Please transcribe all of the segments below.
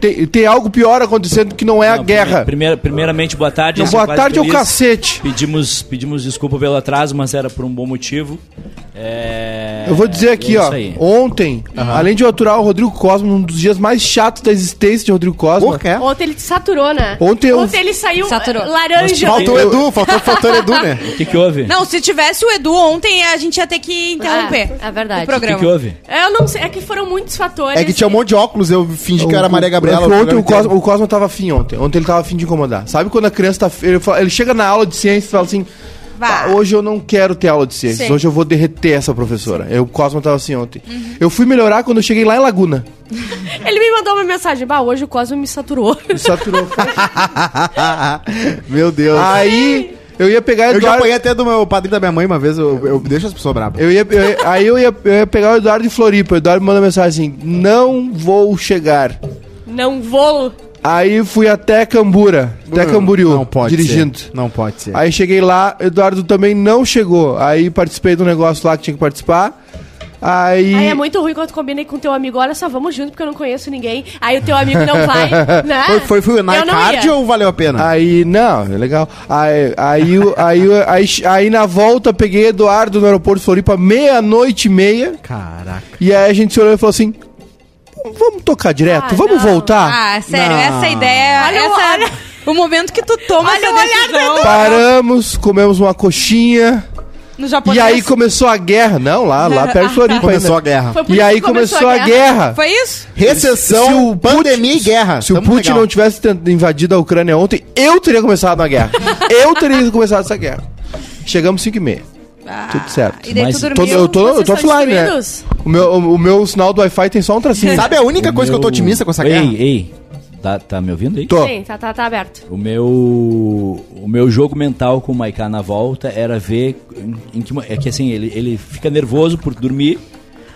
tem, tem algo pior acontecendo que não é a Não, guerra. primeira- primeiramente, boa tarde. Não, sou boa tarde é o feliz. cacete. Pedimos, pedimos desculpa pelo atraso, mas era por um bom motivo. É, Eu vou dizer aqui, é ó. aí. Ontem, além de eu aturar o Rodrigo Cosmo, num dos dias mais chatos da existência de Rodrigo Cosmo. Por quê? Ontem ele te saturou, né? Ontem eu- ele saiu Saturou. eh, laranja. Faltou o Edu, faltou o fator Edu, né? O que, que houve? Não, se tivesse o Edu ontem, a gente ia ter que interromper. É, é verdade. O o que, programa. que houve? Eu não sei, é que foram muitos fatores. É que tinha um monte de óculos, eu fingi que eu era Maria Gabriela. O ontem o Cosmo, o Cosmo tava afim ontem. Ontem ele tava afim de incomodar. Sabe quando a criança tá. Ele, fala- ele chega na aula de ciências e fala assim. Vá. "Tá, hoje eu não quero ter aula de ciências. Sim. Hoje eu vou derreter essa professora. Eu, o Cosmo tava assim ontem. Eu fui melhorar quando eu cheguei lá em Laguna. Ele me mandou uma mensagem. Bah, hoje o Cosmo me saturou. Me saturou. Meu Deus. Aí eu ia pegar o eu já Eduardo. apanhei até do meu padrinho da minha mãe uma vez, eu, eu deixo as pessoas bravas. Eu ia, eu ia- aí eu ia, eu ia pegar o Eduardo de Floripa. O Eduardo me manda mensagem assim: Não vou chegar. não vou. Aí fui até Cambura, até Camboriú, Não pode dirigindo. ser. Não pode ser. Aí cheguei lá, Eduardo também não chegou. Aí participei do negócio lá que tinha que participar. Aí. Aí é muito ruim quando tu combina com teu amigo. Olha só, vamos junto porque eu não conheço ninguém. Aí o teu amigo não vai, né? Foi, foi, foi Nike ia. ou valeu a pena? Aí, não, é legal. Aí, aí, aí, aí, aí na volta peguei Eduardo no aeroporto de Floripa, meia-noite e meia. Caraca. E aí a gente se olhou e falou assim: Vamos tocar direto? Ah, vamos não. voltar? Ah, sério, Não. essa ideia. Olha o- essa, olha- O momento que tu toma Olha essa decisão Paramos, comemos uma coxinha. No japonês. E aí começou a guerra. Não, lá, lá perto de Floripa Começou a ainda. guerra. Foi por E isso aí que começou a guerra. Foi isso? Recessão, Se o Putin- pandemia e guerra. Se o Tamo Putin legal. não tivesse tent- invadido a Ucrânia ontem, eu teria começado a guerra. eu teria começado essa guerra. Chegamos 5 e meia. Tudo certo. E daí Mas tu dormiu. eu tô, eu Vocês tô offline, né? destruídos? O meu, o, o meu sinal do Wi-Fi tem só um tracinho. Sabe a única coisa que eu tô otimista com essa guerra? Ei, ei. Tá, tá me ouvindo aí? Tô. Sim, tá, tá, tá aberto. O meu, o meu jogo mental com o Maiká na volta era ver em, em que é que assim ele, ele fica nervoso por dormir,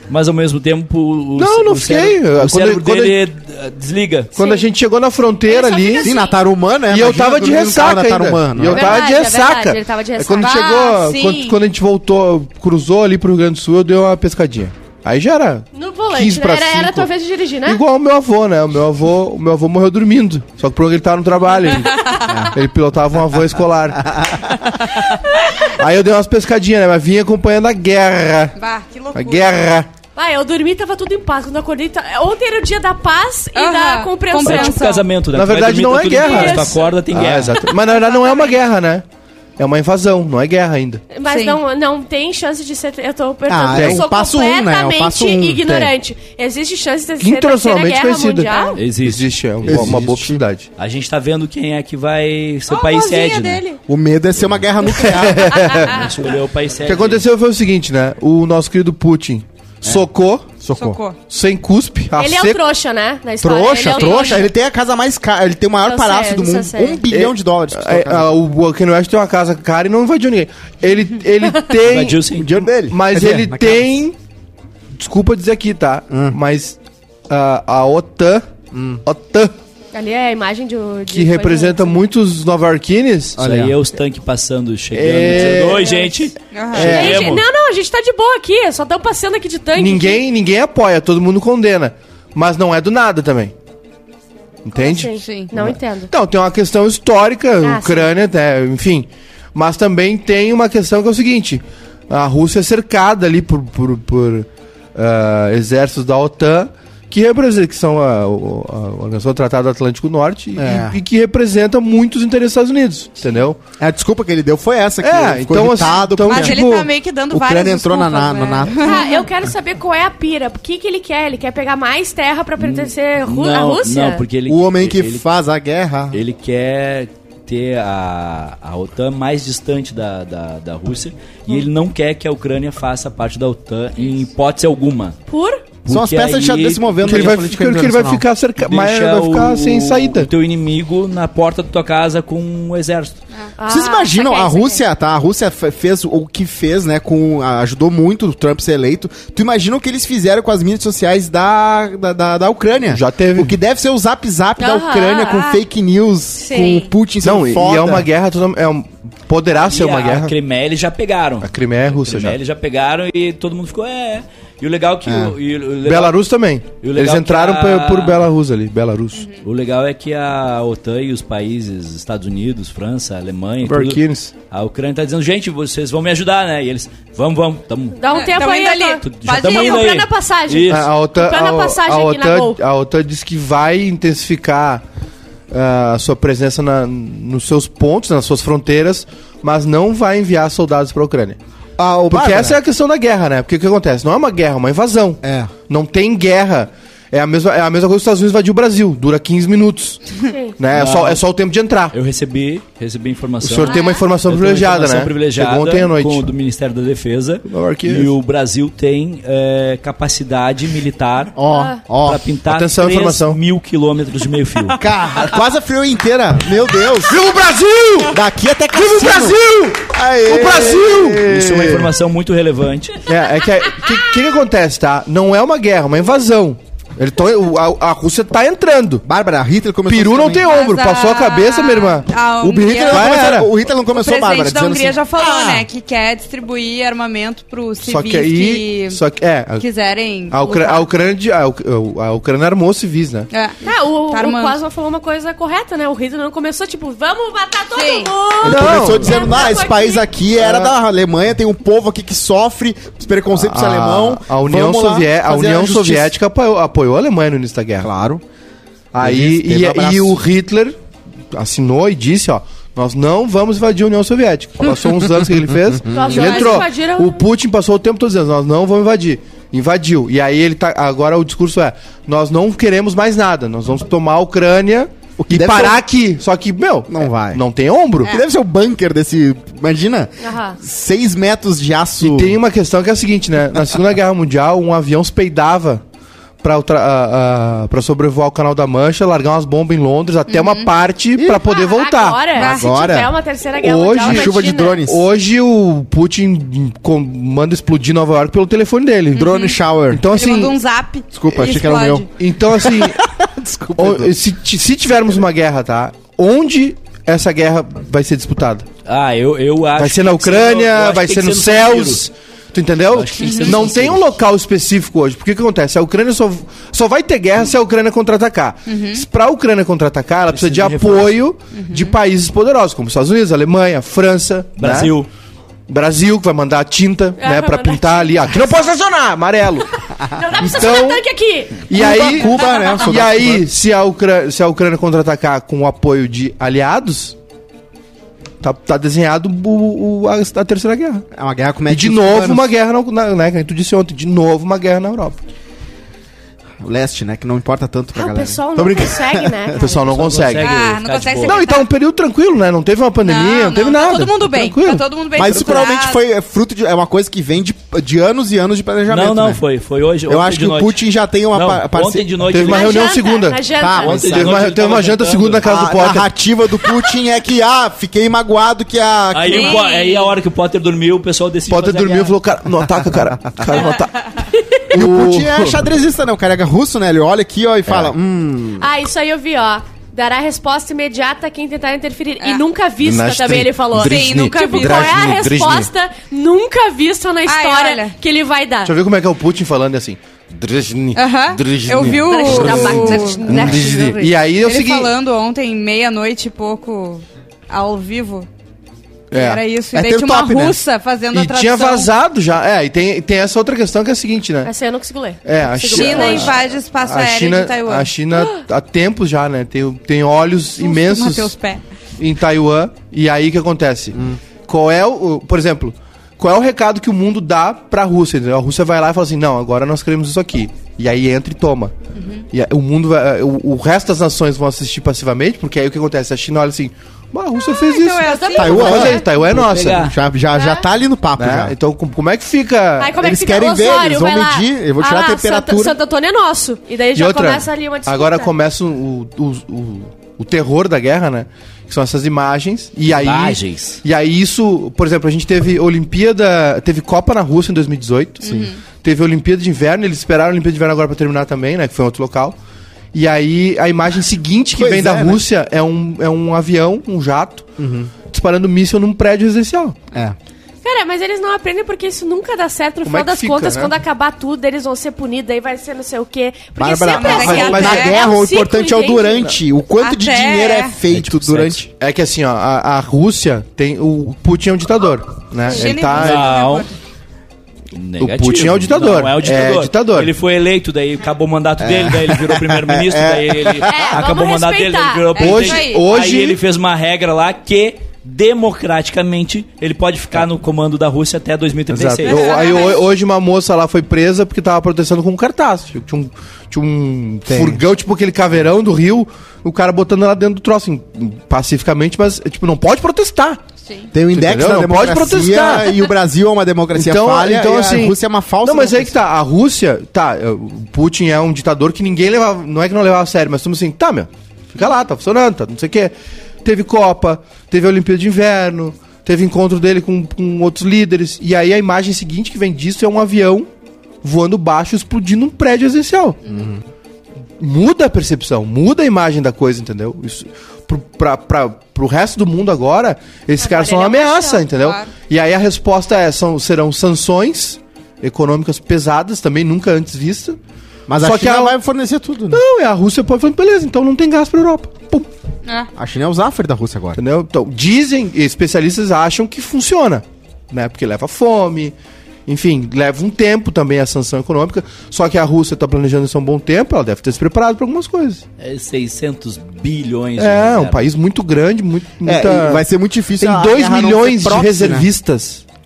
mas ao mesmo tempo o, Não, o não cérebro- fiquei. o Quando- cérebro quando dele eh, desliga. Quando a gente chegou na fronteira ali. fica Sim, assim. na Tarumã, né? E eu tava de ressaca da ainda. Tarumã, E não eu é? tava de é ressaca. verdade, ele tava de ressaca. Quando Ah, chegou, sim. quando, quando a gente voltou, cruzou ali pro Rio Grande do Sul, eu dei uma pescadinha. Aí já era. No volante, 15 né? Era, era a 5. tua vez de dirigir, né? Igual o meu avô, né? O meu avô, o meu avô morreu dormindo. Só que por ele tava no trabalho. Ele, ele pilotava uma van escolar. Aí eu dei umas pescadinhas, né? Mas vinha acompanhando a guerra. Bah, que A loucura. guerra. Ah, eu dormi tava tudo em paz. Quando eu acordei, tá- ontem era o dia da paz e Aham, da compreensão. É tipo casamento, né? Na verdade, dormir, não é guerra. paz, Tu acorda, tem Ah, guerra. exato. Mas na verdade não é uma guerra, né? É uma invasão, não é guerra ainda. Mas Sim. não, não tem chance de ser. Eu tô perguntando. Ah, é eu o sou passo um, né? É o completamente passo um, ignorante. Existe chance de ser terceira Internacionalmente guerra conhecida. mundial? Existe. Existe, é uma, Existe. uma boa possibilidade. A gente tá vendo quem é que vai ser o a país sede, né? O medo é ser uma guerra nuclear. Escolheu o país O sede. que aconteceu foi o seguinte, né? O nosso querido Putin socou, Socorro. Socorro. sem cuspe, a Ele é o seco. trouxa, né? Na história. Trouxa, Ele é o trouxa. Ele tem a casa mais cara. Ele tem o maior Eu palácio sei, do mundo. Um bilhão É- de dólares. É, ah, o Kanye West tem uma casa cara e não invadiu ninguém. Ele, ele tem. Invadiu sim. O dinheiro dele. Mas ele tem. Desculpa dizer aqui, tá? Mas ah, a OTAN. OTAN, Ali é a imagem de. de que representa muitos nova-iorquines. Isso Olha aí aí, é os tanques passando, chegando, É. oi gente. É. Gente, não, não, a gente tá de boa aqui. Só estamos passeando aqui de tanque. Ninguém, ninguém apoia, todo mundo condena. Mas não é do nada também. Entende? Sim, Sim. Não entendo. Então, tem uma questão histórica, Ah, Ucrânia, né, enfim. Mas também tem uma questão que é o seguinte: a Rússia é cercada ali por, por, por, ah, exércitos da OTAN, que, representa, que são a, o- a Organização do Tratado Atlântico Norte, e- É. e, que representa muitos interesses dos Estados Unidos, entendeu? A desculpa que ele deu foi essa. Que É, ele ficou então, assim, irritado então, porque Mas tipo, ele tá meio que dando a Ucrânia várias entrou na, na, no né? NATO. Ah, eu quero saber qual é a pira. O que, que ele quer? Ele quer pegar mais terra pra pertencer Ru- à Rússia? não, porque ele O homem que ele, faz a guerra. ele quer ter a, a OTAN mais distante da, da, da Rússia e ele não quer que a Ucrânia faça parte da OTAN em hipótese alguma. Por? São as peças de aí xadrez se movendo Que ele vai, política ele vai ficar, cerca, mas vai ficar o- sem saída. O teu inimigo na porta da tua casa com um exército. Vocês Ah, imaginam, saquei, a saquei. Rússia, tá? A Rússia fe- fez o que fez, né? Com, a- ajudou muito o Trump ser eleito. Tu imagina o que eles fizeram com as mídias sociais da, da, da, da Ucrânia? Já teve. O que deve ser o zap zap da Ucrânia com ah. fake news, Sim. com o Putin sendo Não, e, foda. e é uma guerra, toda- é um- poderá ser E uma a guerra. Crimeia eles já pegaram. A Crimeia é A russa já. Crimeia eles já pegaram e todo mundo ficou, é. E o legal que. É. O, e o legal, Belarus também. E o legal Eles que entraram a- por, Belarus ali, Belarus. o legal é que a OTAN e os países, Estados Unidos, França, Alemanha, tudo, Burkines. a Ucrânia tá dizendo, gente, vocês vão me ajudar, né? E eles, vamos, vamos, tamo. Dá um É, tempo aí, ali. Já Pode tamo ir, indo aí. a passagem. Isso. A OTAN, a a, passagem a na OTAN, a OTAN diz que vai intensificar ah, a sua presença na- nos seus pontos, nas suas fronteiras, mas não vai enviar soldados para a Ucrânia. Ah, o Porque Bárbara, essa é a questão da guerra, né? Porque o que acontece? Não é uma guerra, é uma invasão. É. Não tem guerra. É a mesma, é a mesma coisa que os Estados Unidos invadiu o Brasil. Dura 15 minutos. Sim. Né? É, só, é só o tempo de entrar. Eu recebi, recebi O informação. senhor tem uma informação tenho uma privilegiada, informação né? privilegiada Chegou ontem à noite. Com o do Ministério da Defesa. E o Brasil tem é, capacidade militar Ó, ó. para pintar Atenção, 3 informação. mil quilômetros de meio fio. Cara, quase a frio inteira. Meu Deus. Viva o Brasil! Daqui até Viva o Cassino. Brasil! Aê. O Brasil! Isso é uma informação muito relevante. É, é que o que, que que acontece, tá? Não é uma guerra, é uma invasão. Ele o- a, a Rússia tá entrando. Bárbara, Hitler começou Peru não assim tem ombro, Mas passou a cabeça, minha irmã. a O Hitler, não começou, era. o Hitler não O começou, presidente Bárbara, da Hungria assim, já falou, "Ah, né, que quer distribuir armamento pros civis Só que aí. que Só que, é, a, quiserem a, Ucra- lutar. a Ucrânia, a, a Ucrânia armou civis, né? É. Ah, o, Tá o. Cosma falou uma coisa correta, né? O Hitler não começou, tipo, vamos matar todo Sim. mundo! Ele Não. começou dizendo, ah, esse país aqui." era da Alemanha, tem um povo aqui que sofre os preconceitos alemão. a União, Sovié- a União justiça." Soviética apoiou, apoiou a Alemanha no início da guerra. Claro. Aí, e, um e o Hitler assinou e disse, ó, nós não vamos invadir a União Soviética. Passou uns anos que ele fez, ele entrou. O Putin passou o tempo todo dizendo, nós não vamos invadir. Invadiu. E aí ele tá. Agora o discurso é: nós não queremos mais nada. Nós vamos tomar a Ucrânia que e parar ser- aqui. Só que, meu, Não é, vai. Não tem ombro. Que deve ser o bunker desse. Imagina, seis metros de aço. E tem uma questão que é a seguinte, né? Na Segunda Guerra Mundial, um avião se peidava pra, ultra- a- a- pra sobrevoar o Canal da Mancha, largar umas bombas em Londres até uma parte pra poder voltar. Agora, se Agora. tiver uma terceira guerra Hoje, mundial, chuva de drones. Hoje o Putin com- manda explodir Nova York pelo telefone dele. Drone shower. Então Ele assim, mandou um zap. Desculpa, achei que era o explode. meu. então assim, Desculpa. o- se, se tivermos uma guerra, tá? Onde essa guerra vai ser disputada? Ah, eu, eu acho. Vai ser na Ucrânia, eu acho vai ser nos Siro. Tu entendeu? Não tem um local específico hoje. Porque o que acontece? A Ucrânia só, só vai ter guerra se a Ucrânia contra-atacar. Se Pra Ucrânia contra-atacar, ela precisa, Precisa de de apoio de países poderosos, como os Estados Unidos, Alemanha, França, Brasil. né? Brasil, que vai mandar tinta, É, né, pra pintar ali. Aqui não pode estacionar, amarelo. Não dá pra Então- tanque aqui! E Cuba, aí, Cuba, né? e aí se, a Ucrânia, se a Ucrânia contra-atacar com o apoio de aliados, tá, tá desenhado o, o- a, a Terceira Guerra. É uma guerra com E de novo uma guerra, na, na, né, que tu disse ontem, de novo uma guerra na Europa. O leste, né? Que não importa tanto pra Ah, o galera. pessoal Tô não brincando. consegue, né? O pessoal não consegue. consegue. Ah, não consegue Não, e tá um período tranquilo, né? Não teve uma pandemia, não, teve tá nada. todo mundo bem. Tranquilo. Tá todo mundo bem Mas isso provavelmente foi é, fruto de. É uma coisa que vem de, de anos e anos de planejamento. Não, não, né? foi. Foi hoje. Eu acho que noite. o Putin já tem uma Não, par- ontem de noite. Teve uma reunião janta, segunda. Tá, Ontem Teve uma, teve janta segunda na casa do A Potter. narrativa do Putin é que, ah, fiquei magoado que a. Aí, o a hora que o Potter dormiu, o pessoal decidiu. Potter a dormiu e falou, cara, não ataca, cara. Cara, não ataca. E o Putin é xadrezista, né? O cara é russo, né? Ele olha aqui, ó, e fala, hum. Ah, isso aí eu vi, ó. Dará resposta imediata a quem tentar interferir. É. E nunca vista Nastri- também, ele falou. Sim, nunca Tipo, vi. qual é a resposta nunca vista na história olha. que ele vai dar? Deixa eu ver como é que é o Putin falando assim. Drizny, Aham. Drizny, Eu vi o- Drizny. E aí é o Ele seguinte... falando ontem, meia-noite e pouco, ao vivo. É. Era isso. E É daí tinha uma top, né? russa fazendo a E tradução. tinha vazado já. É, e tem, tem essa outra questão que é a seguinte, né? Essa aí eu não consigo ler. É, a China ler. invade espaço a aéreo China, de Taiwan. a China há tempos já, né? Tem, tem olhos imensos Mateus Pé. em Taiwan. E aí o que acontece? Qual é o, Por exemplo, qual é o recado que o mundo dá pra Rússia? entendeu? A Rússia vai lá e fala assim: não, agora nós queremos isso aqui. E aí entra e toma. E aí o mundo vai, o, o resto das nações vão assistir passivamente, porque aí o que acontece? A China olha assim: "Bah, a Rússia fez então isso. é assim? Taiwan, é. Taiwan é nossa. Já, já, já tá ali no papo, né? já. Então, com- como é que fica. Eles é que fica? querem ver, Osório, eles vão medir, eu vou tirar Ah a lá, temperatura. Santo, Santo Antônio é nosso. E daí E já outra, começa ali uma disputa. agora começa o, o, o, o terror da guerra, né? Que são essas imagens. E aí. Imagens. E aí isso, por exemplo, a gente teve Olimpíada, teve Copa na Rússia em 2018. Sim. Teve Olimpíada de Inverno, eles esperaram a Olimpíada de Inverno agora pra terminar também, né? Que foi em outro local. E aí a imagem seguinte que Pois vem da é, né? Rússia é, um, é um avião, um jato, disparando míssil num prédio residencial. É. Cara, mas eles não aprendem porque isso nunca dá certo. No Como final é das fica, contas, né? quando acabar tudo, eles vão ser punidos, aí vai ser não sei o quê. Porque Bárbara, sempre é mas, assim. mas na É guerra o importante é o durante. O quanto de Até dinheiro é é. feito É tipo durante. É que assim, ó, a, a Rússia tem. O Putin é um ditador, né? Ele tá. Não. Negativo. Putin é o ditador. Não, é o ditador. É ditador. Ele foi eleito, daí acabou o mandato dele, daí ele virou primeiro-ministro, daí ele acabou o mandato dele, daí ele virou É isso Hoje, hoje Aí ele fez uma regra lá que democraticamente ele pode ficar no comando da Rússia até Exato. 2036. Eu- aí ho- hoje uma moça lá foi presa porque tava protestando com um cartaz. Tinha um, tinha um Tem. furgão, tipo aquele caveirão do Rio, o cara botando ela dentro do troço, assim, pacificamente, mas, tipo, não pode protestar. Tem o index Entendeu? da Não pode democracia protestar. e o Brasil é uma democracia Então, falha então e assim. a Rússia é uma falsa Não, mas aí que tá. A Rússia, tá. O Putin é um ditador que ninguém levava. Não é que não levava a sério, mas estamos assim, tá, meu. Fica lá, tá funcionando, tá, não sei o quê. Teve Copa, teve a Olimpíada de Inverno, teve encontro dele com, com outros líderes. E aí a imagem seguinte que vem disso é um avião voando baixo explodindo um prédio residencial. Muda a percepção, muda a imagem da coisa, entendeu? Isso, pro, pra, pra, pro resto do mundo agora, esses caras são uma é ameaça, entendeu? claro. E aí a resposta é, são, serão sanções econômicas pesadas, também nunca antes vistas. Mas a Só que China a- vai fornecer tudo, né? Não, é a Rússia pode falar, beleza, então não tem gás pra Europa. Pum, A China é o Zafari da Rússia agora. entendeu? Então, dizem, especialistas acham que funciona, né? Porque leva fome, enfim, leva um tempo também a sanção econômica. Só que a Rússia tá planejando isso há um bom tempo, ela deve ter se preparado para algumas coisas. É 600 bilhões. de É, um país muito grande, muito, É, muita... vai ser muito difícil Tem a 2 guerra não milhões de proxy, né?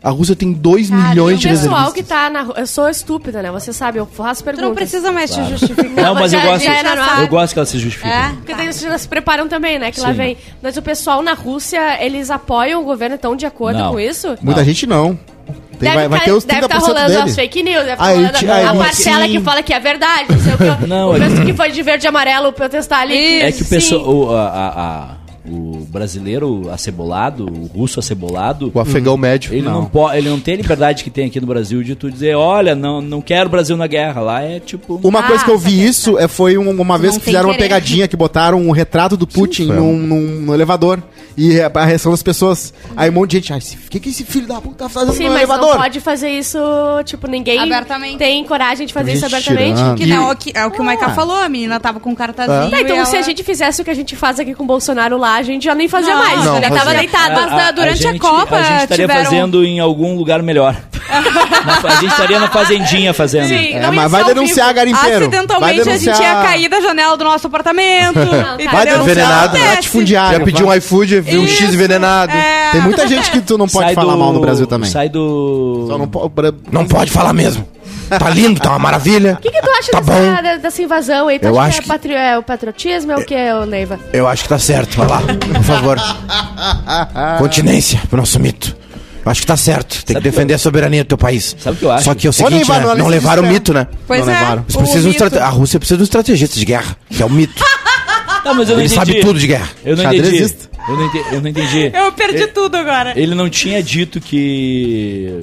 Reservistas. A Rússia tem 2 Cara, milhões de o pessoal reservistas. que tá na. Eu sou estúpida, né? Você sabe, eu faço Tu perguntas. não precisa mais te justificar. Não, mas eu gosto, já normal. eu gosto que ela se justifique. É? Porque vocês já se preparam também, né? Que lá Sim. vem. Mas o pessoal na Rússia, eles apoiam o governo, estão de acordo Não. com isso? Muita Não. gente não. Tem, vai, vai tá- ter os deve 30% tá rolando dele. as fake news, deve tá A rolando elite- a, a parcela sim. que fala que é verdade, não sei o que. Não, o que foi de verde e amarelo protestar ali. É que o pessoal, o, a- a- a- o brasileiro acebolado, o russo acebolado, O afegão médio. ele não. Não. pode, ele não tem a liberdade que tem aqui no Brasil de tu dizer, olha, não, não quero o Brasil na guerra. Lá é tipo. Uma Ah, coisa que eu vi isso é, foi um- uma vez não que fizeram uma pegadinha que botaram um retrato do Putin foi num, num- no elevador. E a, a reação das pessoas. Aí um monte de gente. Ai, o que, que esse filho da puta tá fazendo Sim, no mas elevador? não pode fazer isso, tipo, ninguém Abertamente. tem coragem de fazer Tem isso gente abertamente. tirando. Que não, é o que, é o que o Ah. falou, a menina tava com um cartazinho. Tá, então e se a ela- gente fizesse o que a gente faz aqui com o Bolsonaro lá, a gente já nem fazia Não, mais. não, já fazia. tava deitado. Mas da- durante a gente- Copa A gente estaria tiveram- fazendo em algum lugar melhor. Na fa- a gente estaria na fazendinha fazendo. Sim. É, não ia mas vai ser ao denunciar vivo. garimpeiro. Vai Acidentalmente a denunciar... gente ia cair da janela do nosso apartamento. entendeu? Vai denunciar Envenenado, Acontece. latifundiário. Já pediu um vai. iFood, viu um X envenenado. é, Tem muita gente que tu não pode Sai falar do- mal no Brasil também. Sai do. Só não pode... Não pode falar mesmo. Tá lindo, tá uma maravilha. O que, que tu acha Tá dessa, bom. da- dessa invasão aí? Tu Eu acha acho que, é, patri- é o patriotismo? É o que, ô Neiva? Eu acho que tá certo. Vai lá, por favor. Continência pro nosso mito. Eu acho que tá certo. Tem Sabe que defender a soberania do teu país. Sabe o que eu acho? Só que é o Ô, seguinte, Neiva, né? não levaram o mito, né? Pois Não é. levaram. Eles o precisam de mito. estrate- A Rússia precisa de um estrategista de guerra, que é o mito. Não, mas eu não Ele entendi. sabe tudo de guerra. Eu não entendi. Eu não entendi. Eu não entendi. Eu perdi tudo agora. Ele não tinha dito que.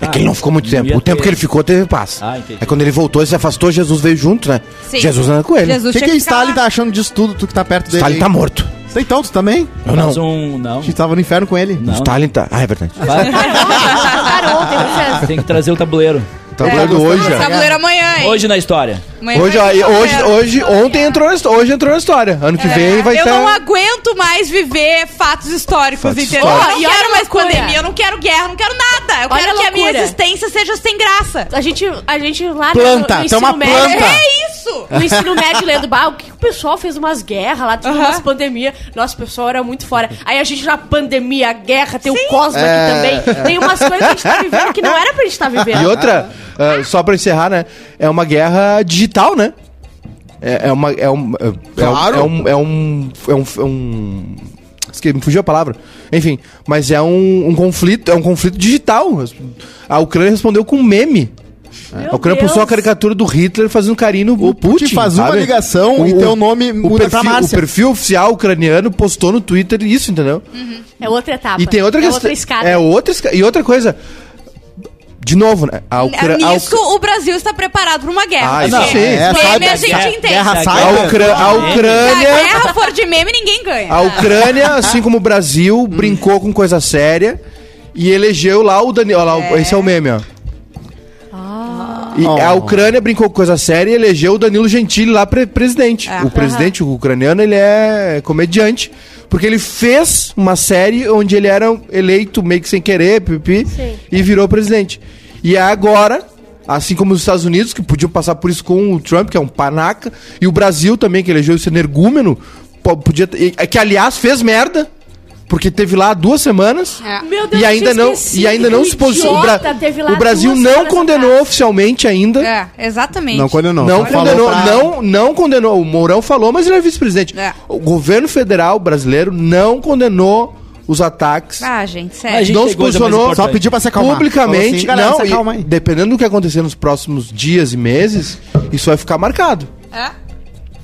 É que ele não ficou muito tempo. O tempo ter- que ele ficou, teve paz. Ah, entendi. É quando ele voltou, ele se afastou, Jesus veio junto, né? Sim. Jesus anda com ele. O que, que tinha o Stalin tá achando disso tudo, tu que tá perto dele? Stalin aí? tá morto. Então, tu também? Eu não. Mas um. Não. A gente tava no inferno com ele. Não. Stalin tá. Ah, é verdade. Vai-. Tem que trazer o tabuleiro. Tá falando hoje, ó. Tabuleiro amanhã, hein? Hoje na história. Amanhã Hoje, hoje, tabuleiro. hoje, ontem entrou hoje entrou na história. Ano que vem vai eu ter. não aguento mais viver fatos históricos, Fatos entendeu? históricos. Eu não E quero mais loucura. pandemia, eu não quero guerra, eu não quero nada. Eu Olha quero a que a minha existência seja sem graça. A gente, a gente lá Planta, no, no tem uma ensino médio... planta. É isso! No ensino médio, lendo, bah, o que, o pessoal fez umas guerras lá, teve Aham. umas pandemias. Nossa, o pessoal era muito fora. Aí a gente na pandemia, a guerra, tem o Cosmo É, aqui também. Tem umas coisas que a gente tá vivendo que não era pra gente estar vivendo. E outra, ah, só pra encerrar, né? É uma guerra digital, né? É, é uma. É um, é, Claro. é um. É um. É um, é um me fugiu a palavra. Enfim, mas é um, um conflito, é um conflito digital. A Ucrânia respondeu com um meme. A Ucrânia Deus. postou a caricatura do Hitler fazendo carinho no O Putin faz uma sabe? ligação e teu nome muda pra perfil, o Márcia. perfil oficial ucraniano postou no Twitter isso, entendeu? É outra etapa. E tem outra é questão. outra escada. É outra escada. E outra coisa. De novo, né? A Ucrânia. Nisso, o Brasil está preparado para uma guerra. Ah, isso sim. É, meme a gente guerra- entende. guerra Se a sai, A, guerra- Ucra- a Se a Ucrânia. guerra for de meme, ninguém ganha. A Ucrânia, assim como o Brasil, brincou com coisa séria e elegeu lá o Danilo. Olha lá, o- esse é o meme, ó. E Oh. a Ucrânia brincou com coisa séria e elegeu o Danilo Gentili lá pre- presidente. É. O presidente ucraniano, ele é comediante. Porque ele fez uma série onde ele era eleito meio que sem querer, pipi, Sim. e virou presidente. E agora, assim como os Estados Unidos, que podiam passar por isso com o Trump, que é um panaca, e o Brasil também, que elegeu esse energúmeno, po- podia, e- que aliás fez merda, porque teve lá duas semanas. É. Meu Deus, E ainda não, e ainda não o se posicionou. O, Brasil não condenou atrás. oficialmente ainda. É, exatamente. Não condenou. Não condenou, pra- não, não condenou. O Mourão falou, mas ele é vice-presidente. É. O governo federal brasileiro não condenou os ataques. Ah, gente, A sério. gente não se posicionou. Só pediu pra se acalmar. publicamente. Assim, galera, não, se acalma aí. dependendo do que acontecer nos próximos dias e meses, isso vai ficar marcado. É.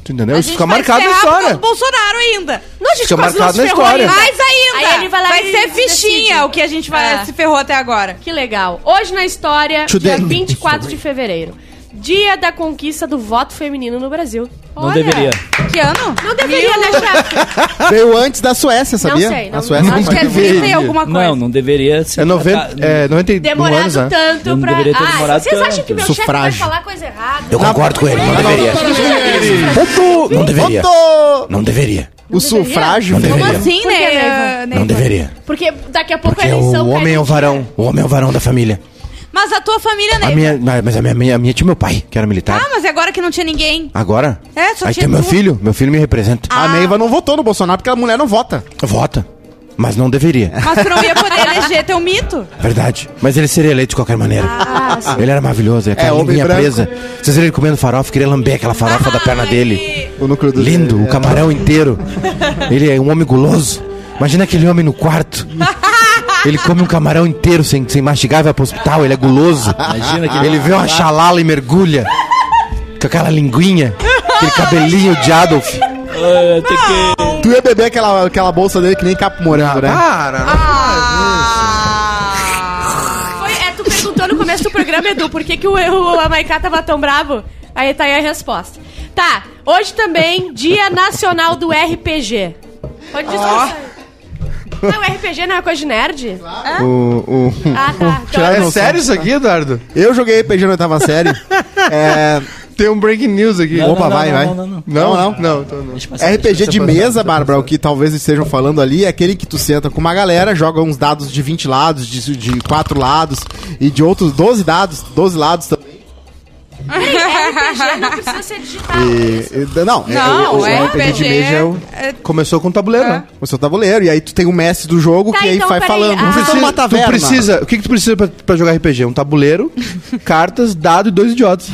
Tu entendeu? A Isso gente fica vai marcado se na história. do Bolsonaro ainda. Não, a gente Fica quase marcado não na se ferrou história. ainda. Mais ainda. Aí ele vai lá vai e ser decide. fichinha o que a gente vai É. se ferrou até agora. Que legal. Hoje na história, Today. dia 24 de fevereiro. Dia da conquista do voto feminino no Brasil. Não deveria. Que ano? Não deveria, né, chefe? Veio antes da Suécia, sabia? Não sei, não- a Suécia acho não que é deveria. alguma coisa. Não, não deveria ser. É, 90, é 91 Demorado anos, né? tanto Não pra. deveria ter Ah, demorado vocês acham tanto. que meu chefe vai falar coisa errada? Eu concordo com ele, não deveria. Voto! Não deveria. Voto! Não deveria. O sufrágio. Não velho. Como deveria. assim, né? Não deveria. Porque daqui a pouco Porque a eleição. o homem é o varão. O homem é o varão da família. Mas a tua família, A né? minha, mas a minha, minha, minha tinha meu pai, que era militar. Ah, mas agora que não tinha ninguém. Agora? É, só Aí tinha tem meu tu. filho. Meu filho me representa. A Neiva não votou no Bolsonaro porque a mulher não vota. Vota. Mas não deveria. Mas tu não ia poder eleger teu mito. Verdade. Mas ele seria eleito de qualquer maneira. Ah. Ele era maravilhoso. Aquela É, homem linguinha branco. presa. Vocês viram ele comendo farofa? Queria lamber aquela farofa da perna dele. O núcleo do Lindo, o camarão inteiro. Ele é um homem guloso. Imagina aquele homem no quarto. Ele come um camarão inteiro sem, sem mastigar e vai pro hospital. Ele é guloso. Imagina que Ele vê uma xalala e mergulha. Com aquela linguinha. Aquele cabelinho de Adolf. Ah, tem que... Tu ia beber aquela, aquela bolsa dele que nem capo morango, né? Para, Foi, é, tu perguntou no começo do programa, Edu, por que, que o, o, a Maiká tava tão bravo? Aí tá aí a resposta. Tá, hoje também, Dia Nacional do RPG. Pode discursar. Ah, o RPG não é coisa de nerd? O, o- Ah, tá. Então, Tirar É noção. sério isso aqui, Eduardo? Eu joguei RPG na oitava série. é, Tem um breaking news aqui. Não, Opa, não, vai, não, vai. não, não, não. Não, Não, não, não. então não. Passar, RPG de mesa, Bárbara, o que talvez estejam falando ali, é aquele que tu senta com uma galera, joga uns dados de 20 lados, de, de 4 lados e de outros 12 dados, 12 lados também. RPG não precisa ser digital. é isso. E, e- não, é- Não, o, o o RPG de mesa é o, é- Começou com o tabuleiro, né? o seu tabuleiro, e aí tu tem o mestre do jogo Tá, que aí então, vai peraí, falando. ah. Não precisa uma Tu taverna. precisa, o que, que tu precisa pra, pra jogar RPG? Um tabuleiro, cartas, dado e dois idiotas.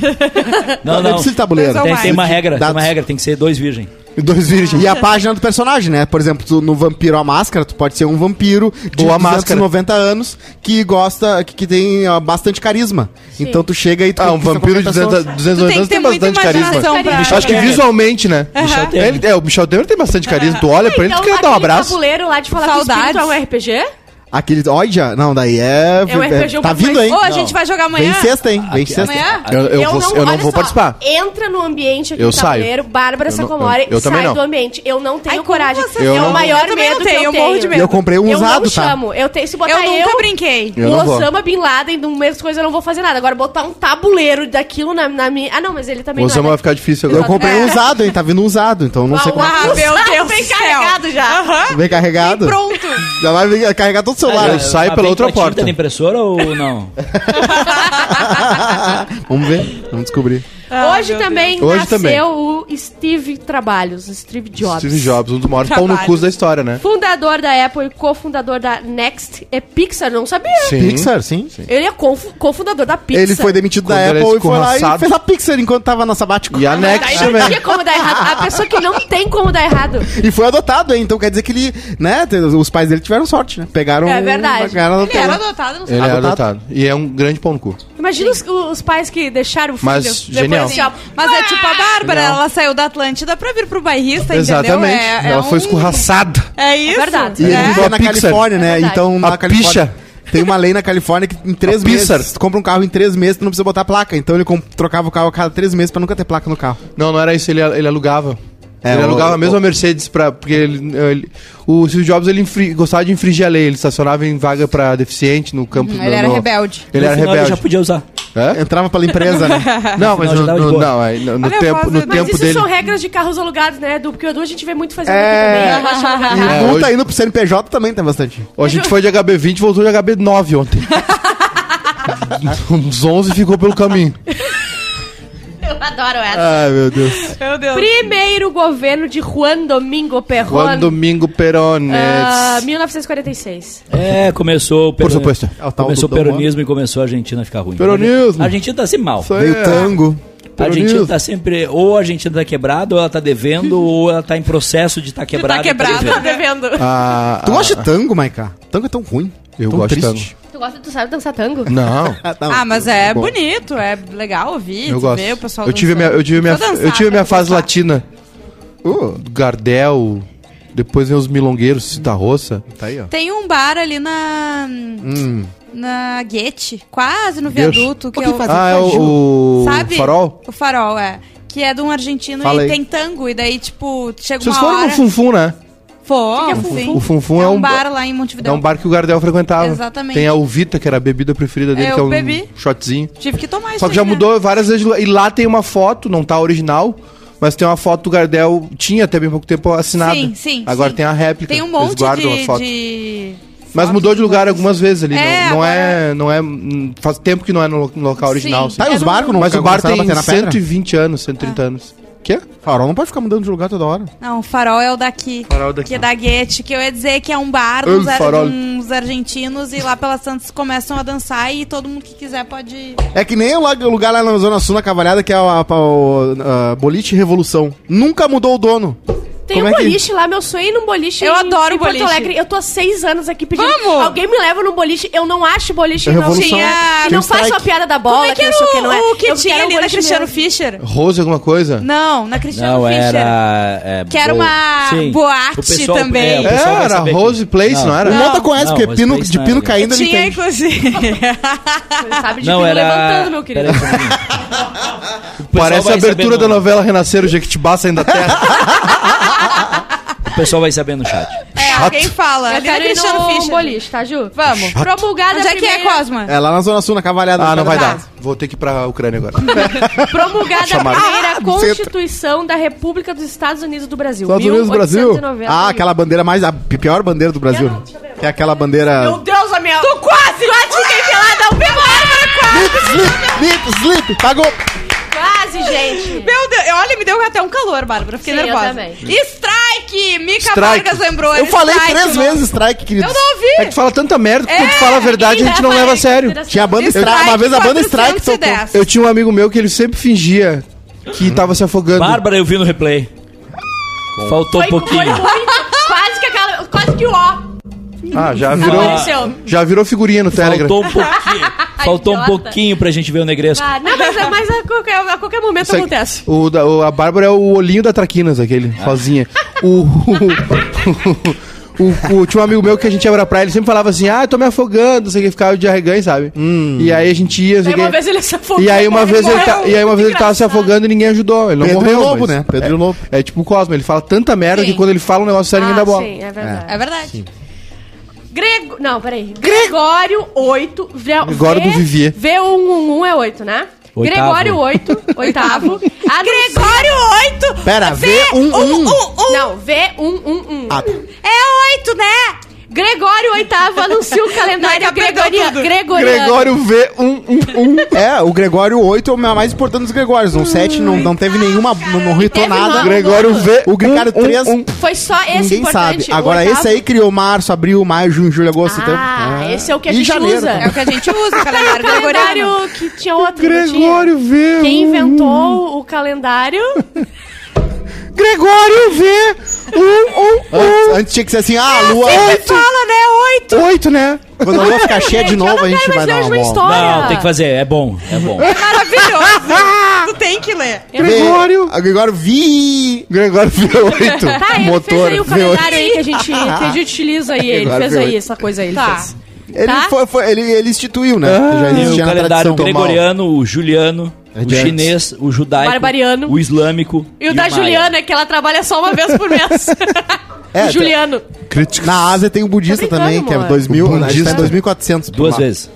Não, Não não. precisa de tabuleiro. Tem, tem uma regra, tem uma regra, tem que ser dois virgem. E dois virgens. E a página do personagem, né? Por exemplo, tu, no Vampiro a Máscara, tu pode ser um vampiro de Ou a 290 anos que gosta, que, que tem ó, bastante carisma. Então tu chega e tu Ah, um vampiro de qualquer 200, pessoa. 290 Tu tem que anos tem bastante carisma. pra... Acho que visualmente, né? Michel Temer. Ele, é, o Michel Temer tem bastante carisma. Tu olha pra ele, tu quer dar um aquele abraço. tabuleiro lá de falar Saudades. que o espírito é um RPG? Aquele. Olha, não, daí é. É um RPG um tá vindo, mais- hein? Ô, a gente vai jogar amanhã? Vem sexta, hein? Vem sexta. Amanhã? Eu, eu vou, eu não vou só, participar. Entra no ambiente aqui Eu do saio. tabuleiro, Bárbara Eu não- Sacomori, eu- eu também sai não. do ambiente. Eu não tenho Ai, coragem. você Eu é não o maior Eu medo não tenho, que eu eu morro tenho. de medo. Eu comprei um eu usado, não tá? chamo. Eu tenho, se botar Eu eu, nunca brinquei. Eu não. Osama Bin Laden, no mesmo coisa, eu não vou fazer nada. Agora, botar um tabuleiro daquilo na, na minha... Ah, não, mas ele também O não Osama é, vai ficar difícil Eu agora. comprei um usado, hein? Tá vindo usado, então não sei como. Ah, meu Deus Bem do carregado já. Aham. Vem carregado. Pronto. Já vai carregar todo o celular. Ele sai Mas pela outra porta. na impressora ou não? Vamos ver, vamos descobrir. Ah, Hoje também Hoje nasceu também. o Steve Trabalhos, Steve Jobs. Steve Jobs, um dos maiores pau no cu da história, né? Fundador da Apple e cofundador da Next é Pixar, não sabia. Sim. Pixar, sim. Ele é cofu- cofundador da Pixar. Ele foi demitido Quando da Apple e foi lá e fez a Pixar enquanto tava na sabático. E a Next Daí não também. tinha como dar errado. A pessoa que não tem como dar errado. E foi adotado, hein? Então quer dizer que ele, né? Os pais dele tiveram sorte, né? Pegaram. É verdade. pegaram Ele era adotado. não sei. Ele é Adotado. adotado. E é um grande pau no cu. Imagina os, os pais que deixaram o filho. Mas depois genial. assim, Mas é tipo a Bárbara, Não. ela saiu da Atlântida pra vir pro bairrista, Exatamente. entendeu? É, é Ela um- foi escorraçada. É isso. É verdade. E ele É. vivia na Pixar. Califórnia, né? É então na A Califórnia. picha. Tem uma lei na Califórnia que em três A meses. Pixar. Tu compra um carro em três meses, tu não precisa botar placa. Então ele trocava o carro a cada três meses pra nunca ter placa no carro. Não, não era isso, ele, ele alugava. É, ele o- alugava a o- mesma Mercedes pra. Porque ele, ele- o Steve Jobs ele infri- gostava de infringir a lei. Ele estacionava em vaga pra deficiente no campo. Hum, no- ele era no- rebelde. Ele No era rebelde. já podia usar. Hã? Entrava pela empresa, né? Não, mas já no, no- não, no, Olha a tempo, no do- Mas tempo isso dele. são regras de carros alugados, né, Edu? Porque o Edu a gente vê muito fazendo É. aqui também. É, Multa hoje- indo pro CNPJ também tem bastante. Hoje a gente foi de HB20 e voltou de HB9 ontem. Uns 11 ficou pelo caminho. Eu adoro essa. Ai, meu Deus. Meu Deus. Primeiro governo de Juan Domingo Perón. Juan Domingo Perones. ah, 1946. É, começou o Por peron- supuesto. Começou o Dom peronismo e começou a Argentina a ficar ruim. Peronismo. A Argentina tá sempre mal. Isso Veio é- tango. A Argentina peronismo. tá sempre. Ou a Argentina tá quebrada, ou ela tá devendo, ou ela tá em processo de estar quebrada. tá quebrada. devendo. Tá devendo. Ah, Tu ah, gosta de tango, Maiká? Tango é tão ruim. Eu tão gosto de triste. Tu gosta, tu sabe dançar tango? Não. Ah, mas é Bom. bonito, é legal ouvir, Eu gosto. ver o pessoal Eu tive, minha, dançando. eu tive, minha, dançar, eu tive minha que fase dançar. latina. Uh, Do Gardel. Depois vem os milongueiros, Cita Roça. tá aí, ó. Tem um bar ali na... Hum. Na Guete, quase no Deus. viaduto, que O é que o... faz? Ah, é o, o Sabe? Farol? O farol, é. Que é de um argentino Fala e aí. tem tango. E daí, tipo, chega Vocês uma foram hora... no Funfun, né? Fomos, é sim. O Funfun é um bar lá em Montevidéu. É um bar que o Gardel frequentava. Exatamente. Tem a Uvita, que era a bebida preferida dele, Eu que é um bebi. shotzinho. Tive que tomar isso Só que aí, já né? mudou várias vezes. de lugar. E lá tem uma foto, não tá original, mas tem uma foto do Gardel. Tinha até bem pouco tempo assinada. Sim, sim, Agora sim. tem a réplica. Tem um Eles monte guardam de... a foto. de Mas mudou de lugar coisas. algumas vezes ali. É, não, não é. Não é. hum, Faz tempo que não é no, lo- no local original. Sim. Tá, e os É barcos não Mas o bar tem bater na pedra? 120 anos, 130 anos. Quê? Farol não pode ficar mudando de lugar toda hora. Não, o farol é o daqui. Farol daqui. Que é da Guete, que eu ia dizer que é um bar dos, ar- uns argentinos e lá pelas Santos começam a dançar e todo mundo que quiser pode. É que nem o lugar lá na Zona Sul, na Cavalhada, que é o, a- o, a Boliche Revolução. Nunca mudou o dono. Tem Como um é que- boliche lá, meu sonho é ir num boliche. Eu em- adoro em Porto boliche. Alegre. Eu tô há seis anos aqui pedindo. Vamos! Alguém me leva num boliche. Eu não acho boliche É não. revolução. Tinha... Tinha E não um faço strike. a piada da bola, Como é que eu era sei o, que não é. o que Eu tinha quero ali na boliche Cristiano mesmo. Fischer? Rose, alguma coisa? Não, na Cristiano Não, Fischer. era. é, Que era bo- uma Sim. boate também. o É, pessoal vai era saber que- Rose Place, não, era? O Não. Mota conhece, Não, porque mas pino, Place de não pino era. caindo ele Tinha, entende. inclusive. Você sabe de Não, pino era. levantando, meu querido. Peraí, só um pouquinho. O pessoal Parece a vai abertura saber da no- novela Renascer, o Jequitibá saindo da terra. O pessoal vai saber no chat. é, alguém fala. Eu quero ir no Fischer. boliche, tá, Ju? Vamos. Promulgada Onde é que é, primeira... Cosma? É lá na Zona Sul, na Cavalhada. ah, não vai Tá. dar. Vou ter que ir pra Ucrânia agora. Promulgada a primeira Ah, Constituição da República dos Estados Unidos do Brasil. Estados Unidos do Brasil. 1891. Ah, aquela bandeira mais. A pior bandeira do Brasil. eu. Que é aquela bandeira. Meu Deus, a minha... Tô quase! Quase fiquei pelada! O mesmo Bárbara, Slip, slip, slip, pagou. Quase, gente! Meu Deus, olha, me deu até um calor, Bárbara. Fiquei Sim, eu nervosa. também. Strike! Mica Strike. Vargas lembrou. Eu era falei strike, três não- vezes strike, querido. Eu não ouvi. É que tu fala tanta merda que É, quando tu fala a verdade a gente não leva a sério. Tinha a banda Strike. Uma vez a banda strike tocou. 410. Eu tinha um amigo meu que ele sempre fingia que tava se afogando. Bárbara, eu vi no replay. Faltou um Foi, foi pouquinho. muito. Quase que aquela. Quase que o ó. Ah, já virou, já virou figurinha no Telegram. Faltou um pouquinho. Faltou um pouquinho pra gente ver o Negresco. Ah, não, mas, mas a, qualquer, a qualquer momento Isso acontece. o, o- a Bárbara é o olhinho da Traquinas, aquele, sozinha. O, o, o- o- tinha um amigo meu que a gente ia pra praia, ele sempre falava assim, ah, tô me afogando, sei que, ficava de arreganho, sabe? E aí a gente ia, sei Aí o uma que. vez ele se afogou. E aí uma vez ele, tá- morreu. e aí uma vez ele tava se afogando e ninguém ajudou. Ele não Pedro morreu. e Lobo, mas né? Pedro é, e Lobo. É tipo o Cosmo, ele fala tanta merda Sim. que quando ele fala um negócio sério, ninguém Ah, dá bola. sim, é verdade. É verdade. Grego... Não, peraí. Gregório 8. V... Gregório do Vivier. V111 é 8, né? Oitavo. Gregório 8, oitavo. Anuncia- Gregório 8! Pera, V11. Não, V111. Ah, tá. É 8, né? Gregório VIII anuncia o calendário gregoria- tudo. gregoriano. Gregório V111. É, o Gregório 8 é o mais importante dos Gregórios. No 7 não, não teve nenhuma. Não, não ritou nada. Gregório V. O Gregório 3. Foi só esse Ninguém importante. sabe. Agora esse aí criou março, abril, maio, junho, julho, agosto, setembro. Ah, esse é o que a gente janeiro usa. É o que a gente usa, o calendário gregoriano. calendário que tinha outro. Gregório V. Quem inventou o calendário? Gregório V. Antes, antes tinha que ser assim, ah, a lua. Fala, né? 8! 8, né? Quando a lua ficar cheia de novo, a gente vai dar uma volta. história. Não, tem que fazer. É bom, é bom. Maravilhoso! tu tem que ler. Gregório. A Gregório vi. Gregório V8. Tá, ele Motor fez aí o V8. calendário aí que a gente, que a gente utiliza aí. Ele fez aí essa coisa aí. Ele Tá. fez. Ele, Tá? foi, foi- ele, ele instituiu, né? Ah, já Tem o existia na calendário gregoriano, o juliano. É o de chinês, o judaico, Barbariano. o islâmico E o da. Juliana, que ela trabalha só uma vez por mês. É, o Juliano. Críticos. Na Ásia tem o budista Tá brincando, também, que é amor. 2000, O a gente tá em budista. 2400. por Duas lá. vezes.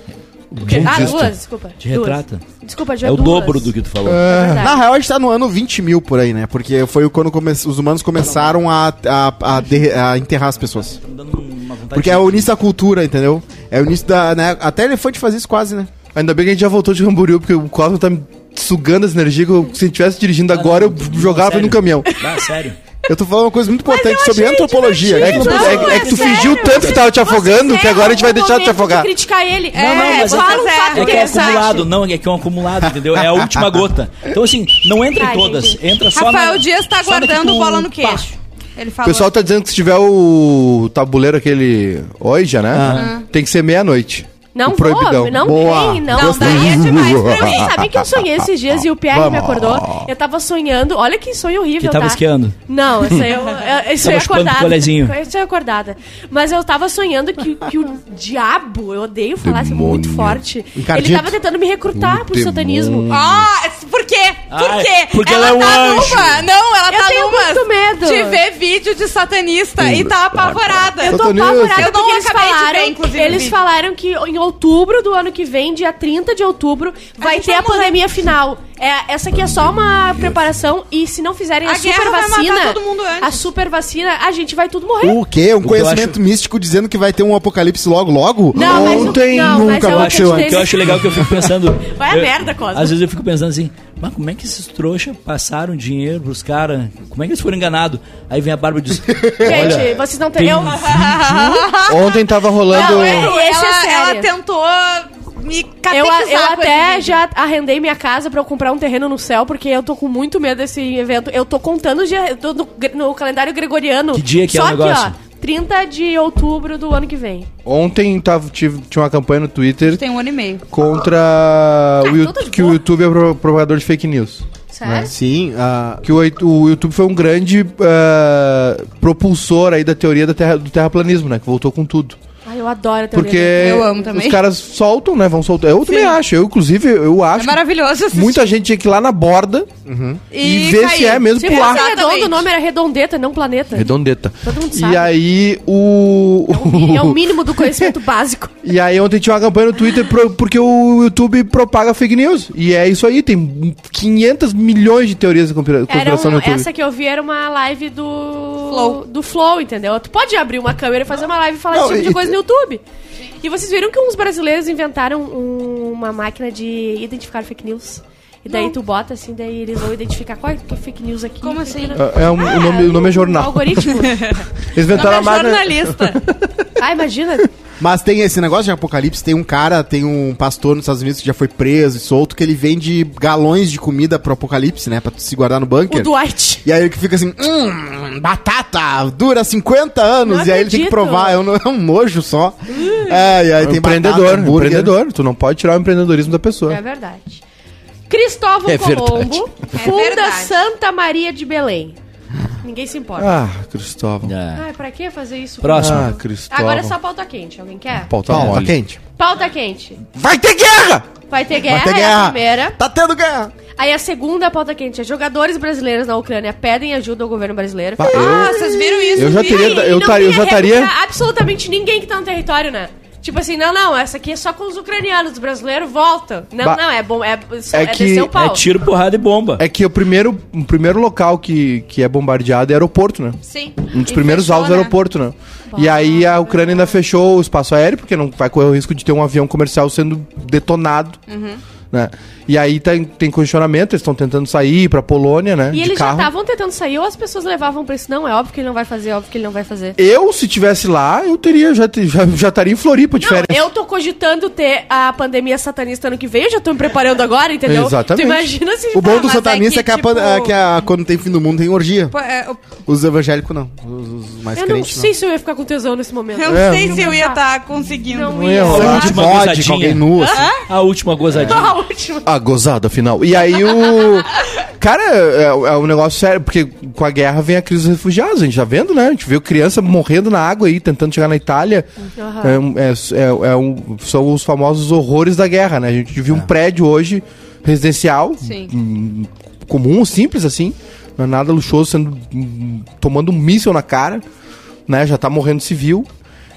Ah, duas, desculpa. Te duas. retrata. Desculpa, já É o duas. dobro do que tu falou. É verdade. Na real, a gente tá no ano 20 mil por aí, né? Porque foi quando come- os humanos começaram a, a, a derre- a enterrar as pessoas. Dando uma vontade Porque de- é o início da cultura, entendeu? É o início da. Né? Até elefante faz isso quase, né? Ainda bem que a gente já voltou de Camboriú, porque o Cosmo tá me sugando essa energia que eu, se eu estivesse dirigindo agora, eu Não, jogava sério. no caminhão. Ah, sério. Eu tô falando uma coisa muito importante sobre antropologia. É que, gente. tu- Não, é que- é que tu é fingiu tanto que tava te afogando que agora a gente vai deixar de te afogar. criticar ele. Não, não, é, mas fala é, um que- fato é que é acumulado, não, é que é um acumulado, entendeu? É a última gota. Então, assim, não entra Ah, em todas. Entra só Rafael na, Dias tá que guardando bola no queixo. Ele O pessoal tá dizendo que se tiver o tabuleiro aquele Oija, né? Tem que ser meia-noite. Não proibidão. vou, não Boa. tem, não. Não, daí é demais pra mim. Sabe que eu sonhei esses dias e o Pierre me acordou? Eu tava sonhando, olha que sonho horrível, Que tava tá? esquiando. Não, isso aí eu, eu, isso eu acordada. eu acordada. Mas eu tava sonhando que, que o diabo, eu odeio falar isso muito forte, Encardito. ele tava tentando me recrutar pro satanismo. Ah, por quê? Por Ai, quê? porque ela é um tá anjo. numa. Não, ela Eu tá tenho numa. muito medo. De ver vídeo de satanista e tá apavorada. Eu tô apavorada Eu não porque eles de ver, falaram, inclusive, o eles falaram que em outubro do ano que vem, dia 30 de outubro, vai ter a pandemia final. É, essa aqui é só uma preparação e se não fizerem a, A super vacina, todo mundo antes. a super vacina, a gente vai tudo morrer. O quê? Um eu conhecimento místico dizendo que vai ter um apocalipse logo, logo? Não, mas o- Ontem não, nunca eu aconteceu O acreditei que eu acho legal é que eu fico pensando. Vai a eu- merda, Cosmo. Às vezes eu fico pensando assim, mas como é que esses trouxas passaram dinheiro pros caras? Como é que eles foram enganados? Aí vem a Bárbara e diz: Gente, vocês não têm. tem Eu, um Ontem tava rolando. Não, é- Esse ela, sério. ela tentou me eu, catequizar eu até já arrendei minha casa pra eu comprar um terreno no céu, porque eu tô com muito medo desse evento. Eu tô contando os dias eu tô no, no calendário gregoriano. Que dia que é Só o negócio? Aqui, ó, 30 de outubro do ano que vem. Ontem tava, tive, tinha uma campanha no Twitter Tem um ano e meio. contra o, Yu- então tá que o. YouTube é pro- propagador de fake news. Sério? Sim, ah, Que o, o YouTube foi um grande ah, propulsor aí da teoria da terra, do terraplanismo, né? Que voltou com tudo. Eu adoro a teoria Porque Eu amo também. os caras soltam, né? Vão soltar. Eu também acho. Eu, inclusive, eu acho É maravilhoso assistir. muita gente tinha que ir lá na borda e, ver cair. se é mesmo Se pular. redondo, o nome era Redondeta, não Planeta. Redondeta. Todo mundo sabe. E aí o. É o mi- É o mínimo do conhecimento básico. E aí ontem tinha uma campanha no Twitter pro- porque o YouTube propaga fake news. E é isso aí, tem 500 milhões de teorias de conspiração um- no YouTube. essa que eu vi era uma live do Flow. do Flow, entendeu? Tu pode abrir uma câmera e fazer uma live e falar Não, esse tipo e- de coisa no YouTube. E vocês viram que uns brasileiros inventaram um- uma máquina de identificar fake news? E daí tu bota assim, daí eles vão identificar qual é que é fake news aqui. Como assim? É, é um- o, nome, o nome é Um jornal. algoritmo. Eles inventaram a Não é máquina. jornalista. ah, imagina. Mas tem esse negócio de apocalipse, tem um cara, tem um pastor nos Estados Unidos que já foi preso e solto, que ele vende galões de comida pro apocalipse, né? Pra se guardar no O bunker. Dwight. E aí ele que fica assim, hum, batata, dura 50 anos. Não e aí ele tem que provar, é um, é um nojo só. É, e aí É tem empreendedor, batata, empreendedor. Tu não pode tirar o empreendedorismo da pessoa. É verdade. Cristóvão É. Colombo É funda verdade. Santa Maria de Belém. Ninguém se importa. Ah, Cristóvão. É. Ai, pra que fazer isso? Próximo. Ah, Cristóvão. Agora é só pauta quente. Alguém quer? Pauta mole. quente. Pauta quente. Vai ter guerra! Vai ter guerra, Vai ter é a guerra. primeira. Tá tendo guerra. Aí a segunda pauta quente é jogadores brasileiros na Ucrânia pedem ajuda ao governo brasileiro. Eu- Ah, vocês viram isso? Eu já Viram? teria- eu não taria- eu já estaria- absolutamente ninguém que tá no território, né? Tipo assim, não, não, essa aqui é só com os ucranianos, os brasileiros voltam. Não, Ba- não, é bom, é, só- É é, que- o pau. É tiro, porrada e bomba. É que o primeiro, o primeiro local que, que é bombardeado é aeroporto, né? Sim. Um dos E primeiros fechou, alvos é né? aeroporto, né? E aí a Ucrânia ainda fechou o espaço aéreo, porque não vai correr o risco de ter um avião comercial sendo detonado. Uhum. Né? E aí tem, tem condicionamento, eles estão tentando sair pra Polônia, né? E de eles já carro. estavam tentando sair ou as pessoas levavam pra isso? Não, é óbvio que ele não vai fazer, é óbvio que ele não vai fazer. Eu, se tivesse lá, eu teria, já, já, já estaria em Floripa de Não, férias. eu tô cogitando ter a pandemia satanista ano que vem, eu já tô me preparando agora, entendeu? Exatamente. Tu imagina se... O bom do mas satanista é é que, que, a tipo- é que a- quando tem fim do mundo tem orgia. Pô, é, eu- Os evangélicos não. Os, os mais Eu não crentes sei se eu ia ficar com tesão nesse momento. Eu não É, sei não- se eu ia estar conseguindo. Não ia de última gozadinha. alguém nu, assim. A última gozadinha. A última. Gozada final. E aí o. Cara, é, é um negócio sério, porque com a guerra vem a crise dos refugiados, a gente tá vendo, né? A gente viu criança morrendo na água aí, tentando chegar na Itália. Aham. É, um- é- é- é um- são os famosos horrores da guerra, né? A gente viu um prédio hoje residencial, Sim. hum, comum, simples assim, não é nada luxuoso, sendo hum, tomando um míssil na cara, né? Já tá morrendo civil.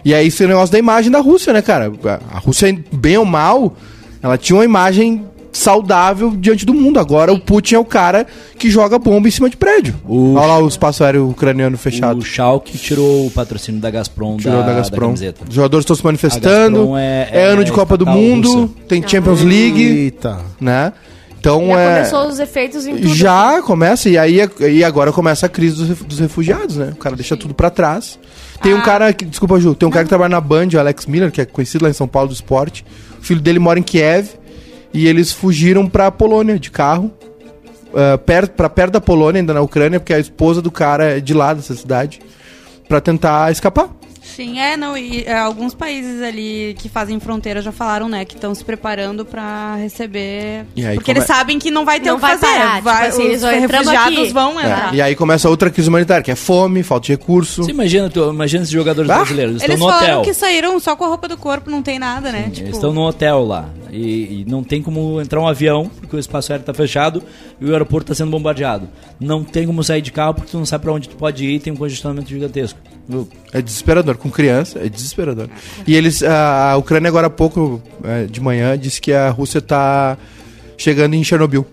E aí esse negócio da imagem da Rússia, né, cara? A Rússia, bem ou mal, ela tinha uma imagem saudável diante do mundo. Agora o Putin é o cara que joga bomba em cima de prédio. O- Olha lá o espaço aéreo ucraniano fechado. O Schalke tirou o patrocínio da Gazprom Tirou da, da Gazprom. camiseta. Os jogadores estão se manifestando. Gazprom É, é- ano é de Copa do Mundo, russa. tem Champions League, Eita. né? Então Já é. começou os efeitos em tudo. Já começa, e aí e agora começa a crise dos, ref- dos refugiados, né? O cara deixa tudo pra trás. Tem um cara, que, desculpa, Ju, tem um cara que trabalha na Band, o Alex Miller, que é conhecido lá em São Paulo do esporte. O filho dele mora em Kiev e eles fugiram pra Polônia de carro. Uh, perto, pra perto da Polônia, ainda na Ucrânia, porque a esposa do cara é de lá dessa cidade, pra tentar escapar. Sim, é, não, e é, alguns países ali que fazem fronteira já falaram, né, que estão se preparando pra receber. Aí porque come- eles sabem que não vai ter Não o que vai fazer. parar, tipo vai, assim, os refugiados aqui. vão É, entrar. E aí começa outra crise humanitária, que é fome, falta de recurso. Você imagina, tu, imagina esses jogadores Ah, brasileiros. Eles Eles estão no falaram hotel. que saíram só com a roupa do corpo, não tem nada, né? Eles estão no hotel lá. E, e não tem como entrar um avião, porque o espaço aéreo está fechado e o aeroporto está sendo bombardeado. Não tem como sair de carro porque tu não sabe para onde tu pode ir tem um congestionamento gigantesco. É desesperador. Com criança, é desesperador. E eles. A, Ucrânia, agora há pouco, é, de manhã, disse que a Rússia tá chegando em Chernobyl.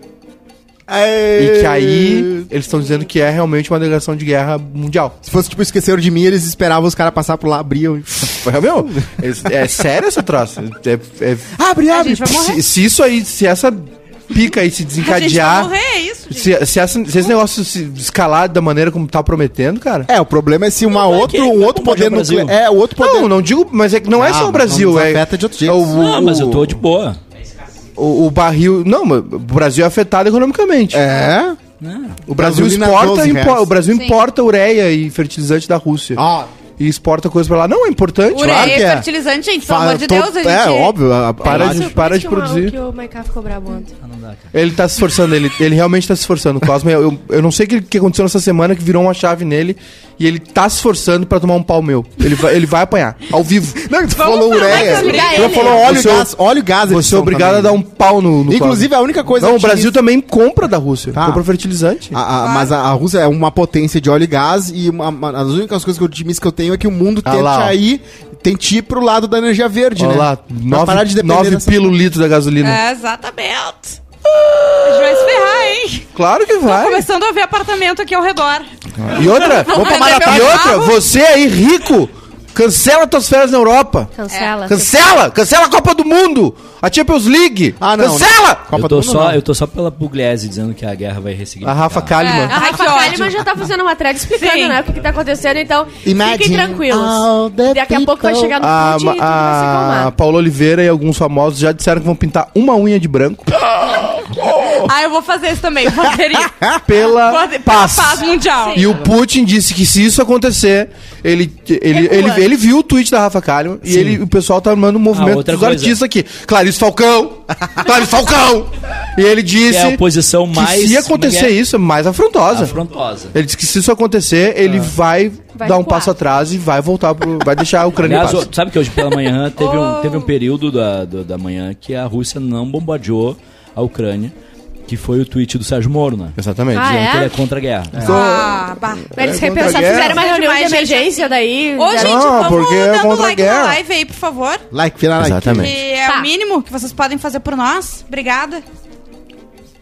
E que aí eles estão dizendo que é realmente uma declaração de guerra mundial. Se fosse, tipo, esqueceram de mim, eles esperavam os caras passar por lá, abriam e... Foi, Meu, eles- é sério essa troça. É, é- Abre, A abre! gente vai morrer. se, se isso aí, se essa pica aí se A gente vai desencadear. morrer, é isso, gente. Se, se, essa- se esse negócio se escalar da maneira como tá prometendo, cara. É, o problema é se uma vai outro, que- um outro poder o Brasil. nuclear... É, o outro poder... Não, não digo, mas é que não é Ah, só o Brasil, nos é. afeta de outro jeito. é o, Não, mas eu tô de boa. o, o barril. Não, mas o Brasil é afetado economicamente. É? Não. O Brasil Gasolina, exporta, 12 impo- o Brasil Sim. importa ureia e fertilizante da Rússia. Ó, E exporta coisa pra lá. Não, é importante. Ureia claro que é. fertilizante, gente, pelo amor de Deus, a gente... É, óbvio. a- Para a- de- para de que o- produzir. que o Maiká ficou bravo ontem. Ah, não dá, cara. Ele tá se esforçando, ele, ele realmente tá se esforçando. O Cosmo, eu, eu não sei o que, que aconteceu nessa semana que virou uma chave nele e ele tá se esforçando pra tomar um pau meu. Ele vai, ele vai apanhar, ao vivo. Não, tu Vamos falou falar, ureia. Tu ele. falou óleo e Você é gás. Óleo e gás. eles Você é são obrigado também. a dar um pau no, no Inclusive, a única coisa... Não, o Brasil também compra da Rússia. Tá. Compra fertilizante. A- a- Mas a, a Rússia é uma potência de óleo e gás e uma, uma- as únicas coisas que eu otimista que eu tenho é que o mundo Ah tente lá, ó. aí, tente ir pro lado da energia verde, Olha né? lá, Pra parar de nove, depender nove dessa- pilolitos da gasolina. É, exatamente. A gente vai se ferrar, hein? Claro que Tô vai. começando a ver apartamento aqui ao redor. E outra, Vamos e vender meu outra, você aí rico, cancela tuas férias na Europa. Cancela. Cancela! Cancela a Copa do Mundo! A Champions League! Ah, não, Cancela! Copa Eu do tô, Mundo, só, não. eu tô só pela Pugliese dizendo que a guerra vai ressignificar. A Rafa Kalimann. É. A Rafa. Kalimann já tá fazendo uma thread explicando, Sim. né, o que, tá acontecendo, então Imagine fiquem tranquilos. Daqui a pouco vai chegar no A, e vai se a, a. Paula Oliveira e alguns famosos já disseram que vão pintar uma unha de branco Ah, eu vou fazer isso também, vou aderir. pela Vou aderir. paz. Paz mundial. E o Putin disse que se isso acontecer, ele, ele, Recua. ele, ele viu o tweet da Rafa Kalimann e ele, o pessoal tá armando um movimento Ah, outra dos coisa. artistas aqui. Clarice Falcão! Clarice Falcão! E ele disse Que é a posição que mais. se acontecer como é isso, é mais afrontosa. Afrontosa. Ele disse que se isso acontecer, ele vai, Vai dar um recuar. passo atrás e vai voltar pro. vai deixar a Ucrânia Aliás, em paz. sabe que hoje pela manhã teve, um, Oh. teve um período da, do- da manhã que a Rússia não bombardeou a Ucrânia, que foi o tweet do Sérgio Moro, né? Exatamente. Ah, Dizendo é? que ele é contra a guerra. Ah, bah. Eles É contra a repensaram, fizeram uma reunião de emergência daí. Ô, gente, Não, vamos porque é dando contra like guerra. na live aí, por favor. Like, vira like. Exatamente. Que é Tá. o mínimo que vocês podem fazer por nós. Obrigada.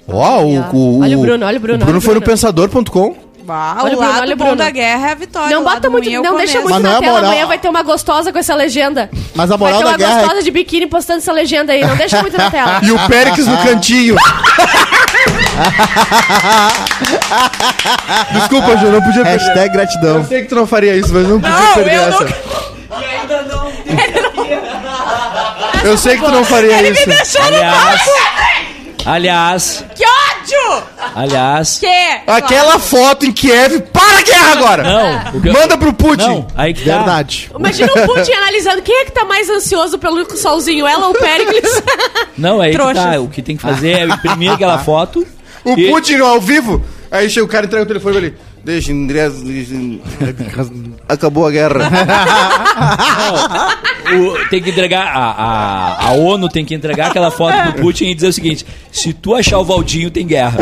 Ó, o, o, Olha o Bruno, olha o Bruno, O Bruno olha o foi no Bruno. pensador.com. Olha o Bruno, lado olha o bom Bruno. da guerra é a vitória. Não bota muito, não deixa muito Mas não na é tela, moral. amanhã vai ter uma gostosa com essa legenda. Mas a Vai moral ter da uma guerra é gostosa de biquíni postando essa legenda aí, não deixa muito na tela. E o Périx no cantinho. Desculpa, Ju, não podia perder. Hashtag gratidão. Eu sei que tu não faria isso, mas não podia Não, perder eu essa. Eu sei que tu não faria isso. Aliás, aliás, Que ódio! aliás. Que? Aquela foto em Kiev, para a guerra agora! Não, o que eu- Manda pro Putin! Não, aí que tá. Verdade. Imagina o Putin analisando quem é que tá mais ansioso pelo solzinho, ela ou o Péricles? Não, aí que Trouxas. tá. O que tem que fazer é imprimir aquela foto. O e- Putin ao vivo, aí chega o cara entrega o telefone e Deixa, André. acabou a guerra. O- tem que entregar. A, a, a ONU tem que entregar aquela foto pro Putin e dizer o seguinte: se tu achar o Valdinho, tem guerra.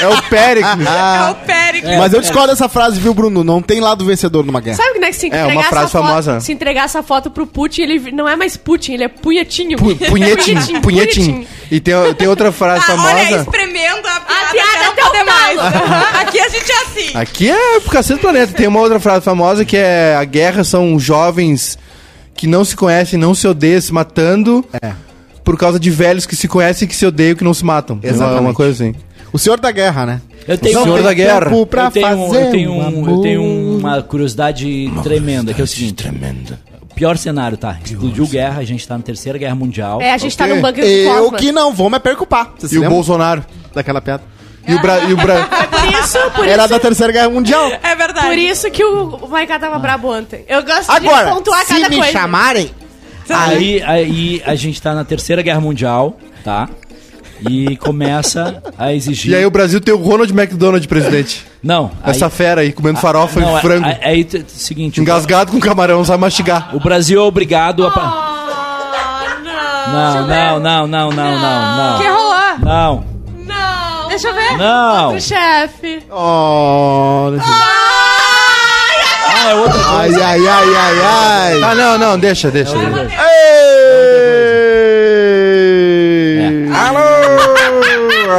é o Péricles. É o Péricles. Mas eu discordo dessa frase, viu, Bruno? Não tem lado vencedor numa guerra. Sabe que, né, que se É, entregar uma frase essa famosa. Foto, se entregar essa foto pro Putin, ele não é mais Putin, ele é punhetinho. Pu- Punhetinho, punhetinho. E tem, tem outra frase Ah, olha, famosa. espremendo a piada, A piada até não até o poder mais. talo. Aqui a gente é assim. Aqui é pro cacete do planeta. Tem uma outra frase famosa que é: a guerra são jovens que não se conhecem, não se odeiam, se matando. É. Por causa de velhos que se conhecem, que se odeiam, que não se matam. Exatamente. É uma coisa assim. O senhor da guerra, né? Eu tenho, Senhor eu da guerra. pra tenho, fazer eu tenho, um um- eu tenho uma curiosidade tremenda, que é o seguinte: Tremendo. o pior cenário, tá? Explodiu guerra, a gente tá na Terceira Guerra Mundial. É, a gente tá Ok. num bunker do Eu Cosmos. que não vou me preocupar. Você se E o lembra Bolsonaro. daquela piada? E o, Bra e o Bra Por isso, por Era isso, da Terceira Guerra Mundial. É verdade. por isso que o, Maiká tava brabo ontem. Eu gosto Agora, de pontuar se cada me coisa. chamarem... Aí, aí a gente tá na Terceira Guerra Mundial, tá? E começa a exigir. E aí o Brasil tem o Ronald McDonald presidente. Não, aí, Essa fera aí, comendo farofa não, e frango. Aí, aí, t- seguinte, o- Engasgado com camarão, sabe mastigar. o Brasil é obrigado a. Ah, não. Não, não, não, não, não, não, O que não. rolou? Não. Deixa eu ver. não. O chefe. Oh, Ah, é outra coisa. ai, ai, ai, ai, ai. Ah, não, não, deixa, deixa. Ei! Alô,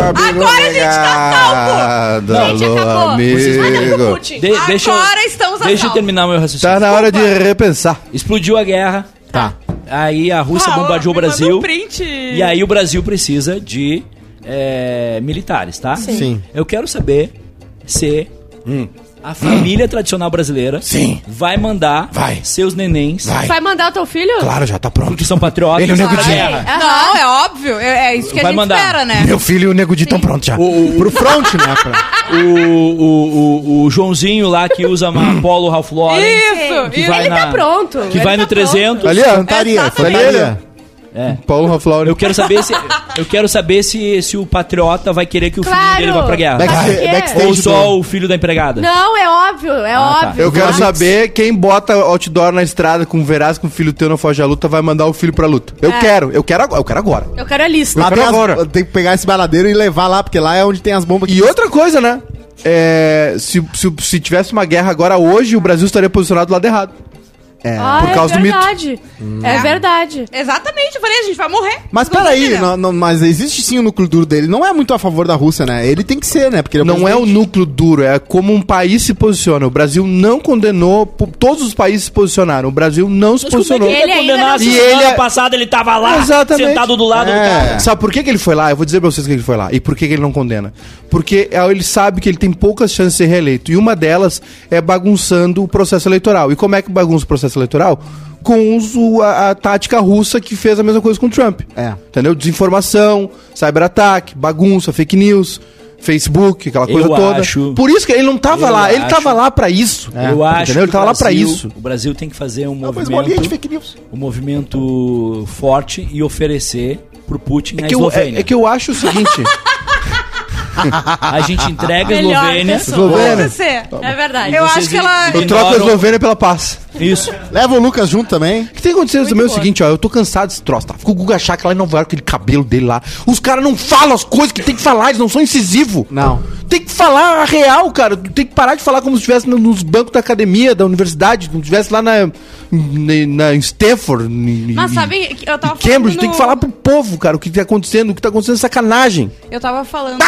amigo Agora a gente tá obrigado. Gente, Alô, acabou. Pro amigo. Putin. De- deixa eu, Agora estamos a deixa eu salvo. terminar meu raciocínio. Tá na hora de repensar. Explodiu a guerra. Tá. Aí a Rússia Ah, bombardeou o me Brasil. um print. E aí o Brasil precisa de é, militares, tá? Sim. Eu quero saber se a família tradicional brasileira Sim. vai mandar Vai. seus nenéns Vai. Vai mandar o teu filho? Claro, já tá pronto. que são patriotas Ele é o Nego Di. guerra. Não, é óbvio. É, é isso que a Vai gente mandar. espera, né? Meu filho e o Nego Di estão prontos já. Pro front, né? pra- O, o, o, o Joãozinho lá que usa uma Polo Ralph Lauren. Isso, Que isso. vai Ele na- tá pronto. Que Ele vai tá no 300. Ali, ó. Fantaria, Exatamente. fantaria. É. Paulo Raflauri. Eu quero saber se eu quero saber se, se o patriota vai querer que o filho Claro. dele vá pra guerra. Back- backstage Ou do- só o filho da empregada. Não, é óbvio, é Ah, tá. óbvio. Eu quero Vomits. saber quem bota outdoor na estrada com Veraz com o filho teu não foge à luta vai mandar o filho pra luta. Eu É. quero, eu quero agora, eu quero agora. Eu quero a lista. Lá Eu tem, quero as- agora. tem que pegar esse baladeiro e levar lá, porque lá é onde tem as bombas. que- E outra coisa, né? É, se, se, se tivesse uma guerra agora hoje, o Brasil estaria posicionado do lado errado. É. Ah, por causa é do mito. verdade. É verdade. Exatamente, eu falei, a gente vai morrer. Mas peraí, entendendo. não, não, mas existe sim o núcleo duro dele. Não é muito a favor da Rússia, né? Ele tem que ser, né? Porque ele Não é o núcleo duro, é como um país se posiciona. O Brasil não condenou, todos os países se posicionaram. O Brasil não se é posicionou. ele Ele E ele é- passada ele tava lá, Exatamente. sentado do lado do É. cara. Sabe por que, que ele foi lá? Eu vou dizer pra vocês que ele foi lá. E por que, que ele não condena. Porque é, ele sabe que ele tem poucas chances de ser reeleito. E uma delas é bagunçando o processo eleitoral. E como é que bagunça o processo eleitoral? Com uso, a, a tática russa que fez a mesma coisa com o Trump. É. Entendeu? Desinformação, cyberataque, bagunça, fake news, Facebook, aquela coisa Eu toda. acho- Por isso que ele não tava lá. Ele acho- tava lá pra isso. Eu acho Entendeu? Ele tava o lá pra Brasil- isso. O Brasil tem que fazer um Não, de movimento, fake news. um movimento forte e oferecer pro Putin É a que, eu, Eslovênia. é, é que eu acho o seguinte. A gente entrega a Melhor Eslovênia. Eslovênia. É verdade. Eu acho que ela... Eu troco a Eslovênia pela paz. Isso. Leva o Lucas junto também. O que tem acontecido também é o seguinte, ó, eu tô cansado desse troço, tá? Ficou o Guga Chakra lá em Nova York, aquele cabelo dele lá. Os caras não falam as coisas que tem que falar, eles não são incisivos. Não. Tem que falar a real, cara. Tu Tem que parar de falar como se estivesse no- nos bancos da academia, da universidade, como se estivesse lá na, na, na Stanford. em- Mas sabe, que eu tava em Cambridge, falando tem que no- falar pro povo, cara, o que tá acontecendo, o que tá acontecendo é sacanagem. Eu tava falando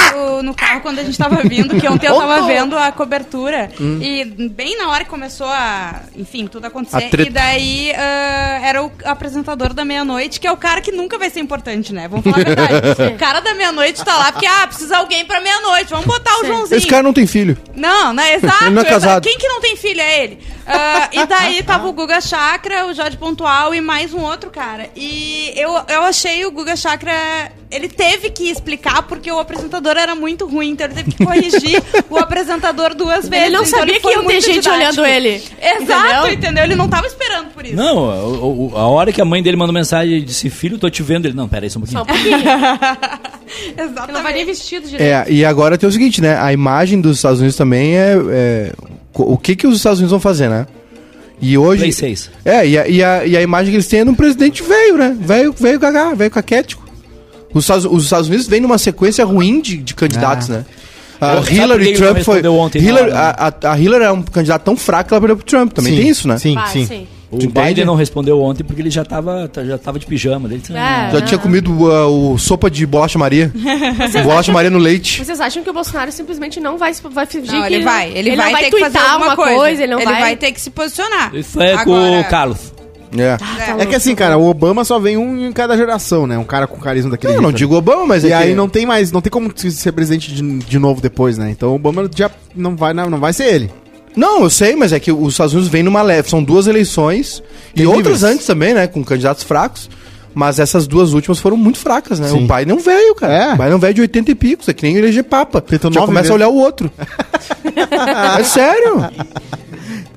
no carro quando a gente tava vindo, que ontem eu tava vendo a cobertura. E bem na hora que começou a. Enfim, tudo acontecer. E daí ah, era o apresentador da meia-noite, que é o cara que nunca vai ser importante, né? Vamos falar a verdade. o cara da meia-noite tá lá porque, ah, precisa alguém pra meia-noite. Vamos botar o Joãozinho. Esse cara não tem filho. Não, né? Exato. Ele não é exato. casado. Quem que não tem filho é ele. Ah, e daí tava o Guga Chakra, o Jorge Pontual e mais um outro cara. E eu, eu achei o Guga Chakra. Ele teve que explicar porque o apresentador era muito ruim, então ele teve que corrigir o apresentador duas vezes. Ele não então sabia que foi iam ter gente didático. olhando ele. Exato, Entendeu? entendeu? Ele não tava esperando por isso. Não, o- o- a hora que a mãe dele mandou mensagem e disse, filho, tô te vendo. Ele, não, pera aí só um pouquinho. Só um pouquinho. Exatamente. Ele não vai nem vestido direito. É, e agora tem o seguinte, né? A imagem dos Estados Unidos também é, é o que, que os Estados Unidos vão fazer, né? E hoje. Play 6. É, e a, e, a, e a imagem que eles têm é de um presidente velho, né? Velho, velho gagá, velho caquético. Os Estados, os Estados Unidos vêm numa sequência ruim de, de candidatos, né? A Eu- que Hillary Trump foi. ontem, Hillary, não, né? a, a, a Hillary é um candidato tão fraco que ela perdeu pro Trump. Também Sim, tem isso, né? Sim, Vai, sim. sim. O entende? Biden não respondeu ontem porque ele já tava, já tava de pijama. Ele disse, É. "Ah, Já tinha comido uh, o sopa de bolacha Maria. bolacha Maria no leite. Vocês acham que o Bolsonaro simplesmente não vai, vai fingir Não, que ele vai. Ele, não vai, ter que fazer alguma coisa. ele não vai... ter que se posicionar. Isso é com Agora- o Carlos. É. É que assim, cara, o Obama só vem um em cada geração, né? Um cara com carisma daquele Eu não jeito, né? digo Obama, mas E é aí que- não tem mais, não tem como ser presidente de, de novo depois, né? Então o Obama já não vai, não, não vai ser ele. Não, eu sei, mas é que os Estados Unidos vêm numa leve. São duas eleições. E outras antes também, né? Com candidatos fracos. Mas essas duas últimas foram muito fracas, né? Sim. O pai não veio, cara. É. O pai não veio de 80 e picos. É que nem eleger papa. Tentou Já começa a vezes. olhar o outro. é sério.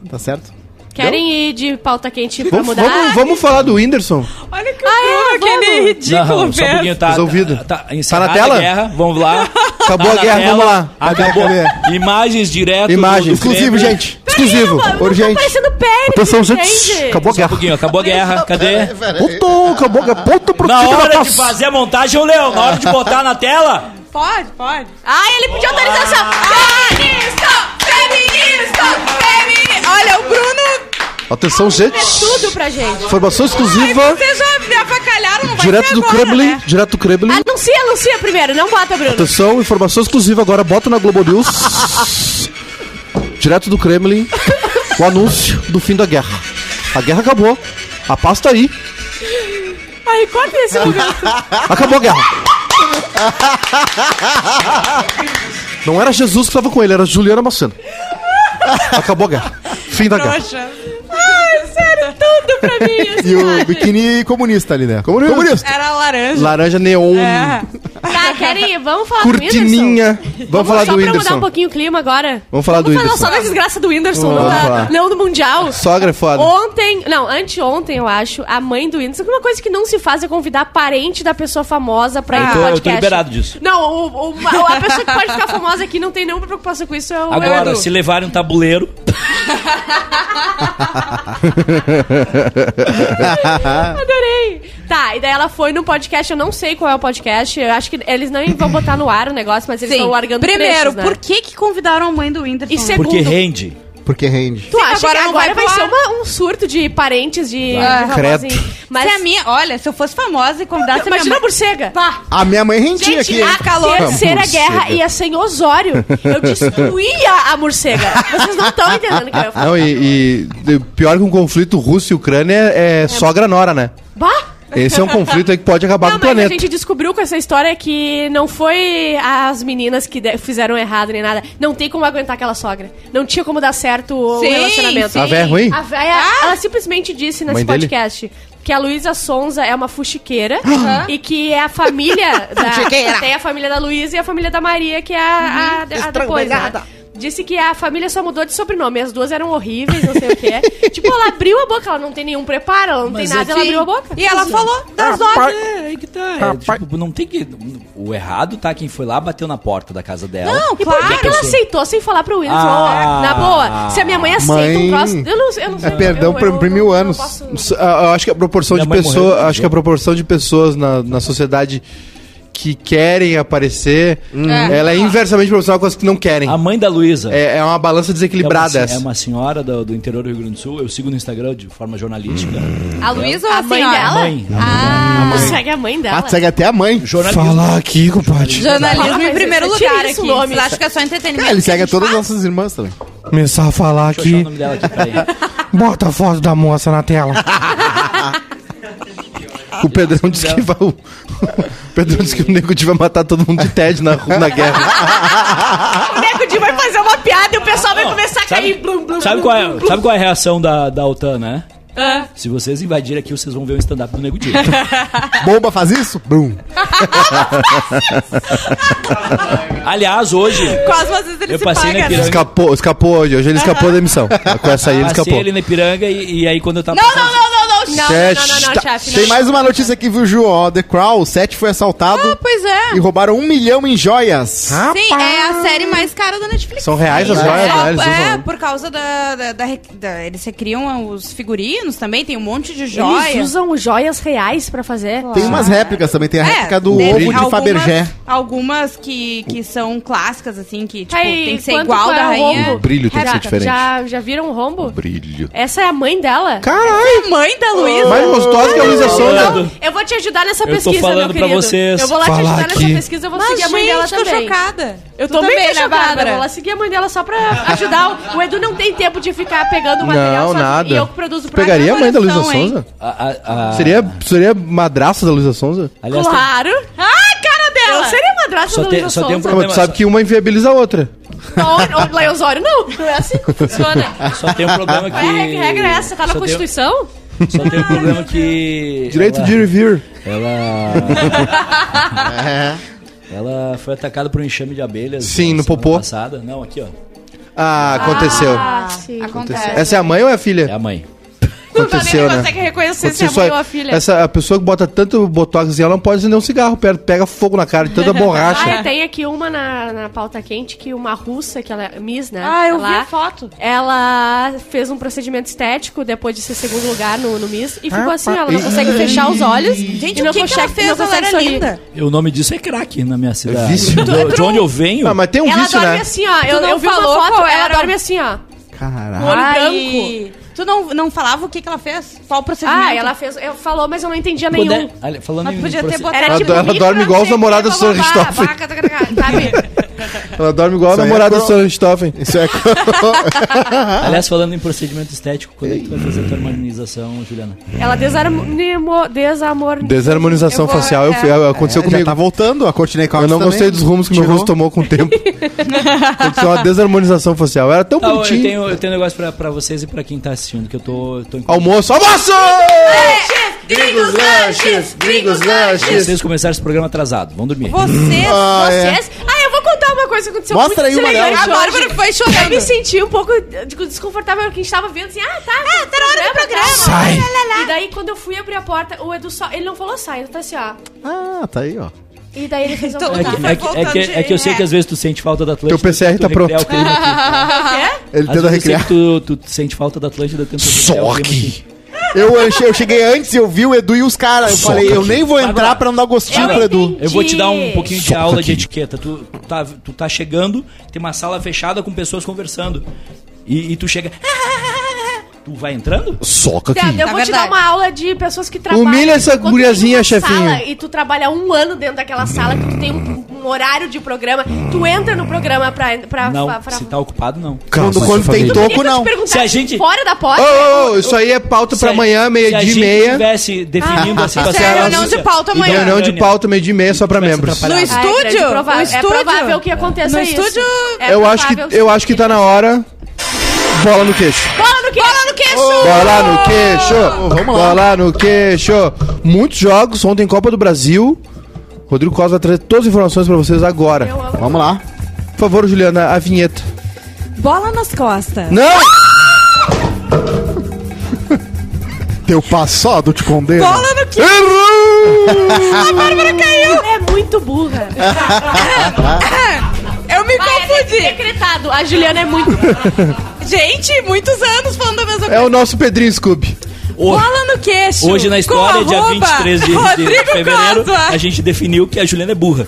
Tá certo? Querem ir de pauta quente pra Vamos, mudar? vamos, vamos falar do Whindersson. Olha que o Ah, é? Bruno, aquele Vamos. ridículo Não, só um pouquinho, tá, Resolvido. tá, tá, encerrada na tela? guerra, vamos lá. Acabou Tá a guerra, tela, vamos lá. Acabou. Imagens direto Imagem. do Exclusivo, Kremlin. gente. Exclusivo. Tá Urgente. parecendo pênis, Atenção, gente. gente. Acabou a Só um guerra. pouquinho, acabou a guerra, cadê? Puto, acabou a guerra. Puto pro Na hora de fazer a montagem, ô Leão, na hora de botar na tela, Pode, pode. Ah, ele pediu autorização. Feminista! Feminista! Feminista! Olha, o Bruno... Atenção, gente. É tudo pra gente. Informação Ai, exclusiva. vocês já me avacalharam, não Direto do agora, Kremlin. né? Direto do Kremlin. Anuncia, anuncia primeiro, não bota, Bruno. Atenção, informação exclusiva agora, bota na Globo News. Direto do Kremlin, o anúncio do fim da guerra. A guerra acabou. A paz tá aí. Ai, corta esse momento. Acabou a guerra. Não era Jesus que estava com ele, era Juliana Macena. Acabou a guerra. Fim da guerra. Trouxa. Sério, tudo pra mim. E o biquíni comunista ali, né? Comunista. Era laranja. Laranja neon, É. Tá, querem, vamos falar do Whindersson? cortininha. Vamos falar só do pra mudar um Whindersson. pouquinho o clima agora. Vamos falar do Vamos Whindersson. falar só da desgraça do Whindersson, não, Vamos da- não do Mundial. Sogra é foda. Ontem, não, anteontem, eu acho, a mãe do Whindersson, que uma coisa que não se faz é convidar parente da pessoa famosa pra ir Eu no tô- eu tô podcast. liberado disso. Não, o- o- a pessoa que pode ficar famosa aqui não tem nenhuma preocupação com isso, é o agora, Edu. se levarem um tabuleiro, Adorei. Tá, e daí ela foi no podcast, eu não sei qual é o podcast, eu acho que eles não vão botar no ar o negócio, mas eles estão largando Primeiro, trechos, né? por que que convidaram a mãe do Whindersson? E segundo, porque rende. Porque rende. tu acha agora que não agora vai vai, ser uma- um surto de parentes de, Ah, credo. Mas Se a minha, olha, se eu fosse famosa e convidasse a minha imagina a mãe... morcega. Pá. A minha mãe rendia Gente, aqui. a hein? calor. terceira Morcega. guerra ia ser em Osório. Eu destruía a morcega. Vocês não estão entendendo o que eu ia falar. Não, e, e pior que um conflito Rússia e Ucrânia é, é sogra-nora, né? Bah! Esse é um conflito aí que pode acabar Não, com o mas a planeta. gente descobriu com essa história que não foi as meninas que fizeram errado nem nada. Não tem como aguentar aquela sogra. Não tinha como dar certo o Sim, relacionamento. sim. A véia é ruim? A véia, ela simplesmente disse nesse Mãe dele? podcast que a Luísa Sonza é uma fuxiqueira e que é a família da. Fuxiqueira. tem a família da Luísa e a família da Maria, que é a, a, a depois. Né? Disse que a família só mudou de sobrenome. As duas eram horríveis, não sei o quê. tipo, ela abriu a boca, ela não tem nenhum preparo, ela não Mas tem nada, é ela abriu a boca. E ela falou das doses. É, aí que tá. É, tipo, não tem que. O errado tá quem foi lá, bateu na porta da casa dela. Não, E por que, claro. que ela aceitou sem falar pro Whindersson? Ah. Na boa, se a minha mãe aceita Mãe, um troço. Eu não, eu não sei. é perdão eu, por- eu por mil eu não anos. posso- ah, Eu acho que a proporção Minha de pessoas, acho que a proporção de pessoas na, na sociedade que querem aparecer, ela é inversamente proporcional com as que não querem. A mãe da Luísa. É, é uma balança desequilibrada é uma, essa. é uma senhora do, do interior do Rio Grande do Sul. Eu sigo no Instagram de forma jornalística. A Luísa ou a, A mãe senhora? dela? Mãe. Ah, Segue a mãe dela. Ah, segue até a mãe. Jornalismo. Fala aqui, compadre. jornalismo em primeiro lugar aqui. o nome. Vocês acham que é só entretenimento? É, ele a segue a todas as nossas irmãs também. Começar a falar Deixa eu achar o nome dela aqui, peraí. Bota a foto da moça na tela. o Pedrão disse que vai. O Pedrão disse que o Nego vai matar todo mundo de TED na, na guerra. O Nego Di vai fazer uma piada e o pessoal vai começar a Sabe, cair. Blum, blum, sabe, blum, qual é, sabe qual é a reação da, da OTAN, né? Ah. Se vocês invadirem aqui, vocês vão ver o stand-up do Nego Di. Bomba faz isso? Bum. Aliás, hoje, Cosmo, às vezes ele Eu se passei na paga, né? Ipiranga. Escapou, escapou hoje. Hoje ele escapou da emissão. Com essa aí ele passei escapou. ele na Ipiranga e, e aí quando eu tava Não, passando- não, não, não, não, Não, não, não, não, não, chefe. Tem mais uma notícia aqui, viu, Ju? Ó, The Crown, o set foi assaltado Ah, pois é. e roubaram um milhão em joias. Sim, é a série mais cara da Netflix. São reais as É, joias, né? Eles é, usam. por causa da, da, da da- Eles recriam os figurinos também, tem um monte de Eles joia. usam joias reais pra fazer. Tem umas réplicas também, tem a réplica do teve ovo de algumas- Fabergé. Algumas que, que são clássicas, assim, que tipo, Aí, tem que ser quanto igual qual da é o rainha. rombo? O brilho tem que ser Já- diferente. Já, já viram o rombo? Brilho. Essa é a mãe dela? Caralho! Mãe da Luísa. Mais gostosa que a Luísa Sonza. Falando. Eu vou te ajudar nessa Eu tô pesquisa, falando meu pra querido. vocês. Eu vou lá te ajudar aqui. nessa pesquisa, eu vou Mas, seguir a mãe dela gente, tô também. chocada. Eu Tu tô muito né, chocada. Bárbara? Vou lá seguir a mãe dela só pra ajudar. O, o Edu não tem tempo de ficar pegando o material Não, nada. E eu que produzo o programa. Pegaria a mãe da Luísa? Sonza? A- a- a- Seria, seria madraça da Luísa Sonza? Aliás, tem- Claro. Ai, cara dela. Eu seria madrasta Só da tem- Luísa só tem um Sonza. Tu sabe que uma inviabiliza a outra. Não, o Leia Osório não. Não é assim que funciona. Só tem um problema que. É regra- é essa? Tá na tem- Constituição? Só tem um problema que. Direito ela, de ir e vir. Ela. Ela foi atacada por um enxame de abelhas. Sim, no popô. Passada. Não, aqui, ó. Ah, aconteceu. Ah, sim. Acontece. Essa é a mãe ou é a É filha? a mãe. Aconteceu, não né? consegue reconhecer se Aconteceu é só- mãe ou a filha. Essa, a pessoa que bota tanto botox assim, ela não pode acender um cigarro, pega, pega fogo na cara de tanta borracha. Ah, tem aqui uma na, na pauta quente que uma russa, que ela é Miss, né? Ah, eu vi ela, a foto. Ela fez um procedimento estético depois de ser segundo lugar no, no Miss e ficou Ah, assim, pá. ela não consegue fechar os olhos. Gente, não o que, que ela fez? não consegue linda. O nome disso é crack na minha cidade. vício. Do- de onde eu venho. Ah, mas tem um Ela vício, dorme né? assim, ó. Eu, não eu vi uma foto, ela dorme assim, ó. Caralho. olho Ai, Tu não, não falava o que, que ela fez? Qual o procedimento? Ah, ela fez. Eu falou, mas eu não entendia Puder- nenhum. Falando Mas em podia ter botado. Era Ela tipo ela dorme igual os namorados do Sr. Sabe? Ela dorme igual a é namorada do pro- Sr. Richthofen. Isso é. Aliás, falando em procedimento estético, quando é que tu vai fazer a tua harmonização, Juliana? Ela desarmonizou. Desamor... Desarmonização Eu vou- facial eu, fui- aconteceu É, já comigo. tá voltando, a Courtney Cox Eu não também. gostei dos rumos que meu Tirou. rosto tomou com o tempo. Aconteceu uma desarmonização facial. Era tão Tá, eu, bonitinho. tenho, eu tenho um negócio pra, pra vocês e pra quem tá assistindo, que eu tô, eu tô. Almoço, almoço! Gringos lanches, gringos lanches. Vocês começaram esse programa atrasado, vão dormir. Vocês. Ah, é. Vocês. Ah, contar uma coisa que aconteceu Mostra aí muito uma deselegante delas. A Bárbara foi chorando. Eu me senti um pouco tipo, desconfortável porque a gente tava vendo assim, ah, tá. Ah, tá na hora do programa. Sai. E daí, quando eu fui abrir a porta, o Edu só. Ele não falou sai, ele tá assim, ó. Ah, tá aí, ó. E daí ele fez um. Então, É que, é, que, é, que, é que eu sei que às vezes tu sente falta da Atlântida. Teu PCR tá recriar pronto. aqui. Ele Às tenta vezes eu sei recriar. que tu, tu sente falta da Atlântida, recriar Só que. Eu, eu che- eu cheguei antes e eu vi o Edu e os caras. Eu Soca falei, eu nem vou entrar pra não dar gostinho Eu pro Edu. Eu vou te dar um pouquinho de Soca aula de etiqueta. Tu, tu tá, tu tá chegando, tem uma sala fechada com pessoas conversando. E, e tu chega. Tu vai entrando? Soca Tá, aqui. eu É vou te verdade. dar uma aula de pessoas que trabalham. Humilha essa Quando tu guriazinha, chefinho. sala E tu trabalha um ano dentro daquela sala, que tu tem um, um horário de programa, tu entra no programa pra. pra, Não, pra, pra... se tá ocupado, não. Calma, Quando, quando tem família. toco, eu te não. perguntar Se a gente- fora da porta. Ô, ô, ô, isso aí é pauta pra a- amanhã, Se a meia-dia e gente meia. tivesse definindo assim, Isso é reunião de pauta amanhã. Reunião de pauta, meia-dia e meia, só pra Tivesse membros. No. Ah, é estúdio? No É estúdio? provável que aconteça No isso. estúdio? É Eu acho, que, provável eu acho que tá na hora. Bola no queixo. Bola queixo! Bola no queixo! Bola no queixo. Ô, vamos lá. Bola no queixo. Muitos jogos. Ontem Copa do Brasil. Rodrigo Costa vai trazer todas as informações pra vocês agora. Vamos lá. Por favor, Juliana, a vinheta. Bola nas costas. Não! Teu passado te condena. Bola no que? Errou! Ela é muito burra. Eu me confundi. Decretado. A Juliana é muito. Gente, muitos anos falando a mesma É coisa. o nosso Pedrinho Scooby. Bola no queixo. hoje na história, dia arroba 23 de, de Rodrigo fevereiro, a gente definiu que a Juliana é burra.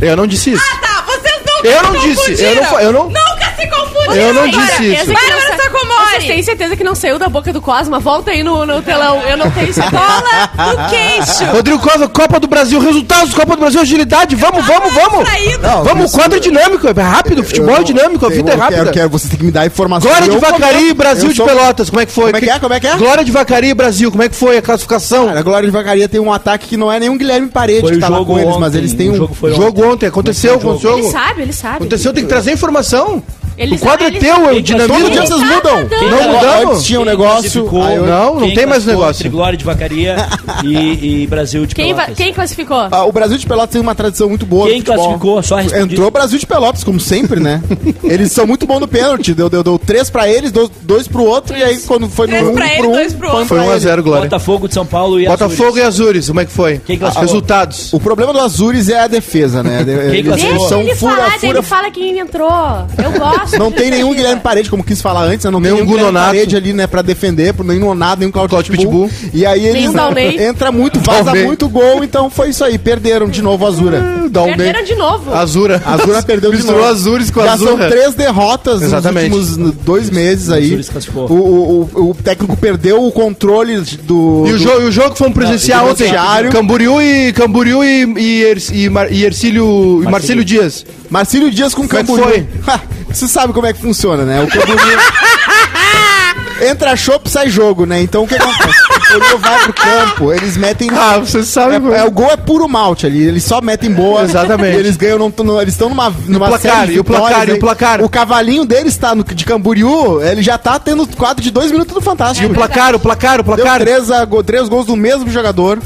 Eu não disse isso. Tá, vocês nunca Eu se não disse, confundiram. eu não fa- eu não- Nunca se confundiram. Eu não disse isso. Bárbara Vocês Sacomori. têm certeza que não saiu da boca do Cosma? Volta aí no, no telão. Eu não tenho certeza. Bola no queixo. Rodrigo Costa, Copa do Brasil, resultados, Copa do Brasil, agilidade. Vamos, vamos, vamos. Não, Vamos, isso- quadro dinâmico, é rápido, futebol é dinâmico, a eu- vida é rápida. Quero, quero, você tem que me dar informação. Glória de Vacaria. Brasil de Pelotas, como é que foi? Como é que é? Como é que é? Glória de Vacaria, Brasil, como é que foi a classificação? Cara, a Glória de Vacaria tem um ataque que não é nenhum Guilherme Parede Foi que tá lá com eles, ontem, mas eles têm o um. jogo foi jogo ontem, aconteceu, Foi o aconteceu. Ele sabe, ele sabe. Aconteceu, tem que trazer informação. Eles- o quadro é teu, eu Quem dinamito. Todo dia vocês mudam. Não Quem mudamos. Antes tinha um Quem negócio. eu- Não, não Quem tem mais negócio. Entre Glória de Vacaria e, e Brasil de Quem, Pelotas. quem classificou? Ah, o Brasil de Pelotas tem uma tradição muito boa. Quem no classificou? Só respondi. Entrou o Brasil de Pelotas, como sempre, né? eles são muito bons no pênalti. Deu, deu, deu três pra eles, dois, dois pro outro, e aí quando foi no Três um pra ele, pro um, dois pro foi outro. Foi pra 1x0, ele. Glória. Botafogo de São Paulo e Botafogo Azures. e Azures, como é que foi? Quem classificou? Resultados. O problema do Azures é a defesa, né? Eles classificou? são Deixa ele fura, falar, fura, ele fala quem entrou. Eu gosto. Não tem nenhum. Guilherme Parede, como quis falar antes, né? não Nenhum tem nenhum Guilherme Gunonato. Parede ali, né, pra defender, nem Nonato, nem o Claudio Claudio Pitbull. Pitbull. E aí eles entra muito, vaza Dalney. muito gol, então foi isso aí, perderam de novo a Azura. Um bem. Perderam de novo. Azura. A Azura perdeu de Misturou novo. Azures com Já Azura. são três derrotas Exatamente. nos últimos dois meses aí. Azures classificou. O, o, o, o técnico perdeu o controle do. E o, do- jogo, e o jogo que fomos presenciar Não, ontem. Camboriú e Camboriú e, e, e, Mar- e Ercílio, e Marcílio Dias. Marcílio Dias com Como é Camboriú. foi? Você sabe como é que funciona, né? O Camboriú... Entra chopp, sai jogo, né? Então o que acontece? O Camboriú vai pro campo, eles metem... Ah, você sabe. É, é, o gol é puro malte ali, eles só metem boa. Exatamente. E eles ganham, não, não- eles estão numa, numa placar, série de e o placar, vitórias e o aí. placar? O cavalinho deles tá no, de Camboriú, ele já tá tendo quadro de dois minutos do Fantástico. E o placar, o placar, o Deu placar. três, a- três gols do mesmo jogador.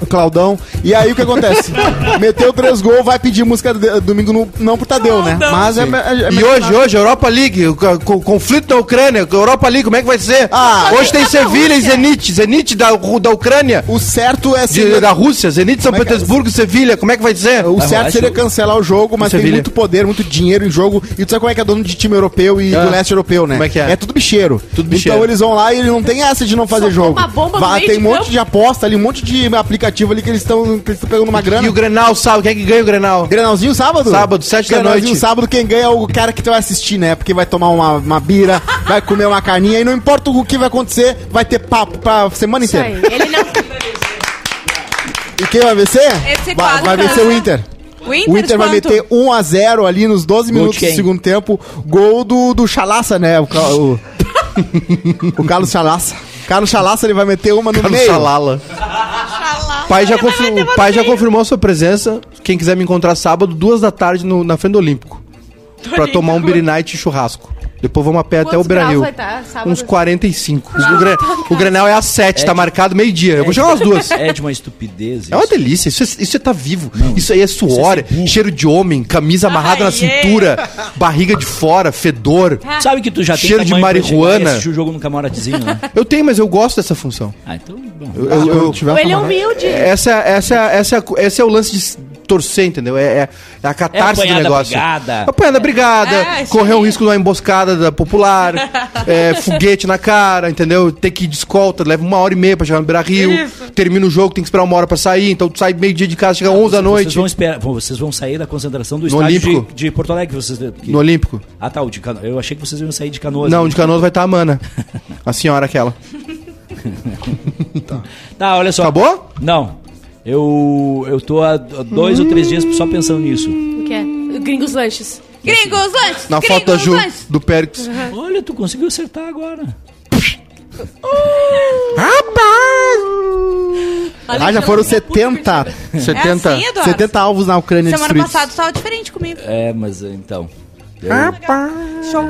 O Claudão. E aí o que acontece? Meteu três gols, vai pedir música de- domingo no, não pro Tadeu, né? Mas é, é- é- E hoje, hoje, Europa League, o, co- conflito na Ucrânia, Europa League, como é que vai ser? Ah, hoje tem Sevilha e Zenit, Zenit da, da Ucrânia, O certo é de- ser- da Rússia, Zenit São é é? Petersburgo Sevilha, como é que vai ser? O Vai certo seria cancelar o jogo, mas tem muito poder, muito dinheiro em jogo. E tu sabe como é que é dono de time europeu e Ah. do leste europeu, né? Como é que é? tudo bicheiro. Tudo bicheiro. Então eles vão lá e ele não tem essa de não fazer jogo. uma bomba Vai- tem um monte de aposta ali, um monte de aplicativo ali que eles estão pegando uma grana. E o Grenal, sabe? Quem é que ganha o Grenal? Grenalzinho sábado? Sábado, sete da Grenalzinho noite. sábado, quem ganha é o cara que tu vai assistir, né? Porque vai tomar uma, uma bira, vai comer uma carninha e não importa o que vai acontecer, vai ter papo pra semana Isso inteira. aí. Ele não. E quem vai vencer? Esse vai, vai vencer o Inter. O Inter, O Inter vai meter 1x0 ali nos 12 Gol minutos do segundo tempo. Gol do, do Chalaça, né? O, o, o Carlos Chalaça. Carlos Chalaça, ele vai meter uma no Carlos meio. Salala. Xalá. Pai já, confir- o pai já confirmou a sua presença. Quem quiser me encontrar sábado, duas da tarde, no- na frente do Olímpico. Pra tomar um beer night churrasco. Depois vamos a pé até o Quantos Beranil. vai tá, sábado? Uns 45. O, Gre- o Grenal é às 7, tá marcado meio-dia. Eu vou chegar às duas. É de uma estupidez. É uma isso. delícia, isso é, isso é tá vivo. isso aí é suor, burro. cheiro de homem, camisa amarrada na Ai, é. cintura, barriga de fora, fedor. Sabe que tu já tem Cheiro de tamanho pra chegar e marihuana. o jogo no camarotezinho, né? Eu tenho, mas eu gosto dessa função. Ah, então... Bom. Eu- Ah, eu- eu- Ou ele é uma- humilde. essa, essa, essa, esse é o lance de torcer, entendeu? É, é, é a catarse É do negócio. brigada. Apanhar da brigada, É, isso correr o risco de uma emboscada da popular, é, foguete na cara, entendeu? Ter que ir de escolta, leva uma hora e meia pra chegar no Beira Rio, termina o jogo, tem que esperar uma hora pra sair, então tu sai meio-dia de casa, chega 11 da Vocês noite. vão, esperar, vão- vocês vão sair da concentração do No estádio de, Olímpico? de Porto Alegre. Vocês, que- No Olímpico. Ah, tá. o de Cano... Eu achei que vocês iam sair de Canoas. Não, de Canoas vai estar a Mana. A senhora aquela. Tá, olha só. Acabou? Não. Eu, eu tô há dois ou três dias só pensando nisso. O que é? Gringos Lanches. Gringos lanches. Na gringos foto Ju, lanches. do Périx. Olha, tu conseguiu acertar agora. Ah, já foram 70, 70. É assim, Eduardo? 70 alvos na Ucrânia Semana destruídos. passada tu tava diferente comigo. É, mas então. eu- Show.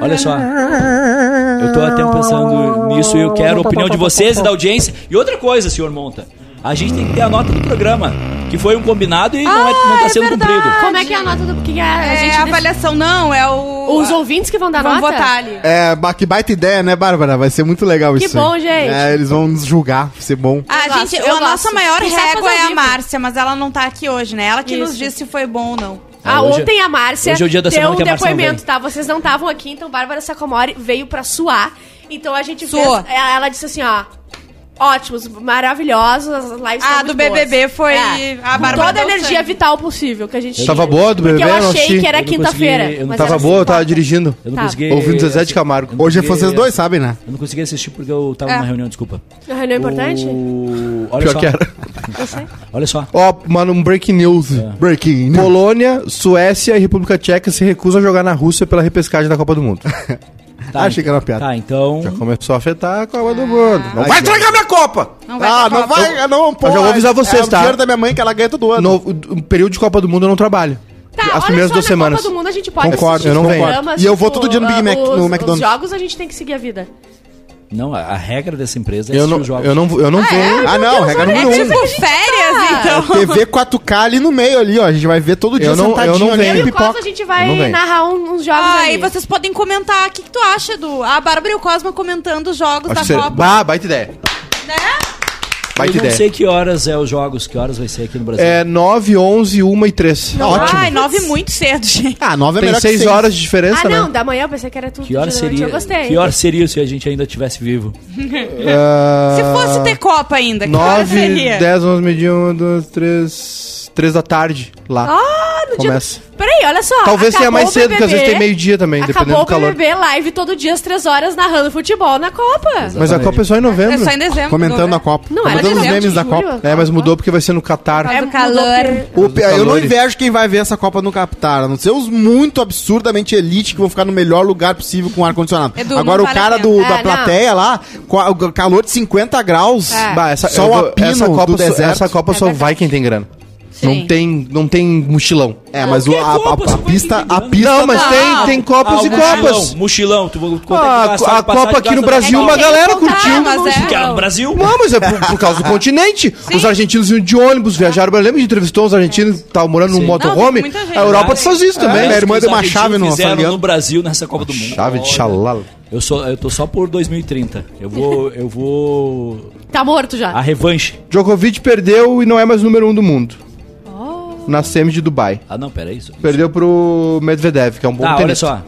Olha só. Eu tô até pensando nisso e eu quero a opinião de vocês e da audiência. E outra coisa, senhor Monta. A gente tem que ter a nota do programa. Que foi um combinado e não, é, não tá é sendo verdade. cumprido. Como é que é a nota do. Que a, a É gente a avaliação, não, é o... Os ouvintes que vão dar Vão nota? votar ali. É, que baita ideia, né, Bárbara? Vai ser muito legal Que isso. aí. bom, gente. É, eles vão nos julgar, vai ser bom. A Eu gente, gosto, a nossa maior régua é a. Márcia, mas ela não tá aqui hoje, né? Ela que nos Isso. diz se foi bom ou não. Ah, Ah, hoje- ontem a Márcia hoje é o dia da deu um que a depoimento, tá? Vocês não estavam aqui, então Bárbara Sacomori veio pra suar. Então a gente Suou. fez... Ela, ela disse assim, ó... Ótimos, maravilhosos, as lives Ah, do BBB boas. foi É. a Com toda a energia sangue. vital possível que a gente Tava boa do Porque BBB? eu Eu achei que era Eu quinta-feira. eu não Tava boa, eu tava dirigindo. Eu não Tá. consegui. Ouvindo Zezé de Camargo. eu Hoje é vocês dois, sabem, né? Eu não consegui assistir porque eu tava É. numa reunião, desculpa. Uma reunião importante? O... Olha Pior só. que era. Eu sei. Olha só. Ó, mano, um breaking news. Breaking news. Polônia, Suécia e República Tcheca se recusam a jogar na Rússia pela repescagem da Copa do Mundo. Tá, Achei que era uma piada. Tá, então. Começou a afetar a Copa do Mundo. Não Ai, vai estragar minha Copa! Não vai Ah, não Copa. vai, não, pô. já vou avisar vocês, é tá? o dinheiro da minha mãe que ela ganha todo ano. No o- o período de Copa do Mundo eu não trabalho. Tá, as primeiras duas na semanas. Copa do Mundo a gente pode Concordo, assistir eu não venho. programas, E eu vou todo dia no Big ah, Mac, no os- McDonald's. Os jogos a gente tem que seguir a vida. Não, a, a regra dessa empresa é Eu assistir não, os jogos. eu não, eu não venho. Ah, não, regra É número um. tipo férias, então. TV 4K ali no meio ali, ó. A gente vai ver todo dia Eu não- eu sentadinho não ali venho. Eu e o Cosmo a gente Eu não vai venho. narrar um- uns jogos Ah, ali. e vocês podem comentar o que, que tu acha do. A Bárbara e o Cosma comentando os jogos Acho da Copa. Bah, baita ideia. Né? Baita eu não ideia. sei que horas é os jogos, que horas vai ser aqui no Brasil. É 9, 11, 1 e 3. Ótimo. Ai, nove muito cedo, gente. Ah, 9 é Tem melhor que 6 seis. horas de diferença, Ah, não, né? da manhã eu pensei que era tudo que hora de noite. seria? Eu gostei. Que hora seria se a gente ainda estivesse vivo? Ah, Se fosse ter Copa ainda, que hora 9, seria? 10, 11, meio-dia, 1, 2, 3... 3 da tarde, lá. Ah, no Começa. dia... Peraí, olha só. Talvez tenha acabou mais o cedo, porque às vezes tem meio-dia também, dependendo Acabou do calor. o BBB live todo dia às 3 horas narrando futebol na Copa. Mas a Copa é só em novembro. É só em dezembro. Comentando a Copa. Não, era Comentando os de memes da julho. Copa. É, mas mudou porque vai ser no Catar. É do mudou calor. O- eu não invejo quem vai ver essa Copa no Catar, a não ser os muito absurdamente elite que vão ficar no melhor lugar possível com ar-condicionado. Agora o cara do, É, da não. plateia lá, o calor de 50 graus, É. Bah, essa, só o apino essa Copa, do só, deserto. essa Copa É só vai quem tem grana. Sim. Não tem, não tem mochilão. É, mas o, a, a- a vai pista, a pista Não, mas tá- tem, tem Copas Ah, e mochilão, Copas. Mochilão, tu quanto é que Ah, a de Copa aqui no Brasil, uma galera contar, curtiu. mas é- Que era no Brasil? Não, mas é por, por causa do continente. Os argentinos iam de ônibus, viajaram. Eu lembro que a gente entrevistou os argentinos que estavam morando num Sim. motorhome. Não. A Europa Ah, faz isso também. minha né? irmã deu uma chave no no Brasil nessa Copa do Mundo. Chave de xalala. Eu, sou, eu tô só por 2030. Eu vou. Eu vou. Tá morto já. A revanche. Djokovic perdeu e não é mais número um do mundo. Na semi de Dubai. Ah, não, pera. Isso. Perdeu pro Medvedev, que é um bom olha tenista. só.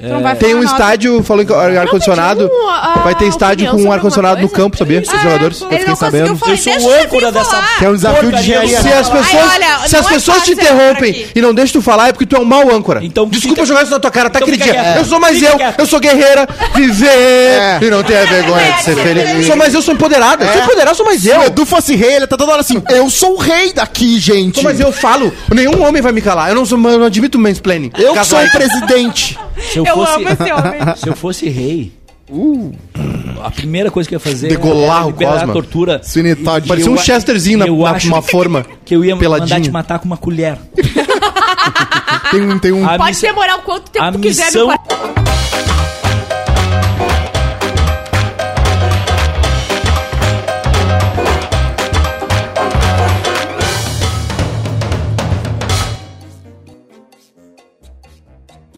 Tu não vai Tem um estádio, falando que ar-condicionado. pediu a- Vai ter a estádio opinião com um ar-condicionado no campo, sabia? Os Ah, jogadores. Ele fiquei sabendo. falar. Eu sou Deixa o eu âncora dessa. Que é um desafio de engenharia. Se as Ai, pessoas, olha, se as é pessoas te interrompem e não deixam tu falar, é porque tu é um mau âncora. Então Desculpa fica- jogar isso na tua cara, tá Então aquele fica dia. quieto. Eu sou mais Fica eu, quieto. eu sou guerreira, viver e não tenha vergonha de ser feliz. Sou mais eu, sou empoderada. Eu sou empoderada, sou mais Se eu. o Edu fosse rei, ele tá toda hora assim, eu sou o rei daqui, gente. Mais eu falo. Nenhum homem vai me calar. Eu não, sou, eu não admito mansplaining. Eu sou o presidente. Se eu, fosse, amo esse homem. se eu fosse rei, a primeira coisa que eu ia fazer Degolar era o liberar Cosma. a tortura. E Parecia eu um Chesterzinho na, eu na, acho uma forma. Que eu ia mandar peladinho. te matar com uma colher. Tem um, tem um Pode demorar o quanto tempo a tu quiser, missão- meu pai.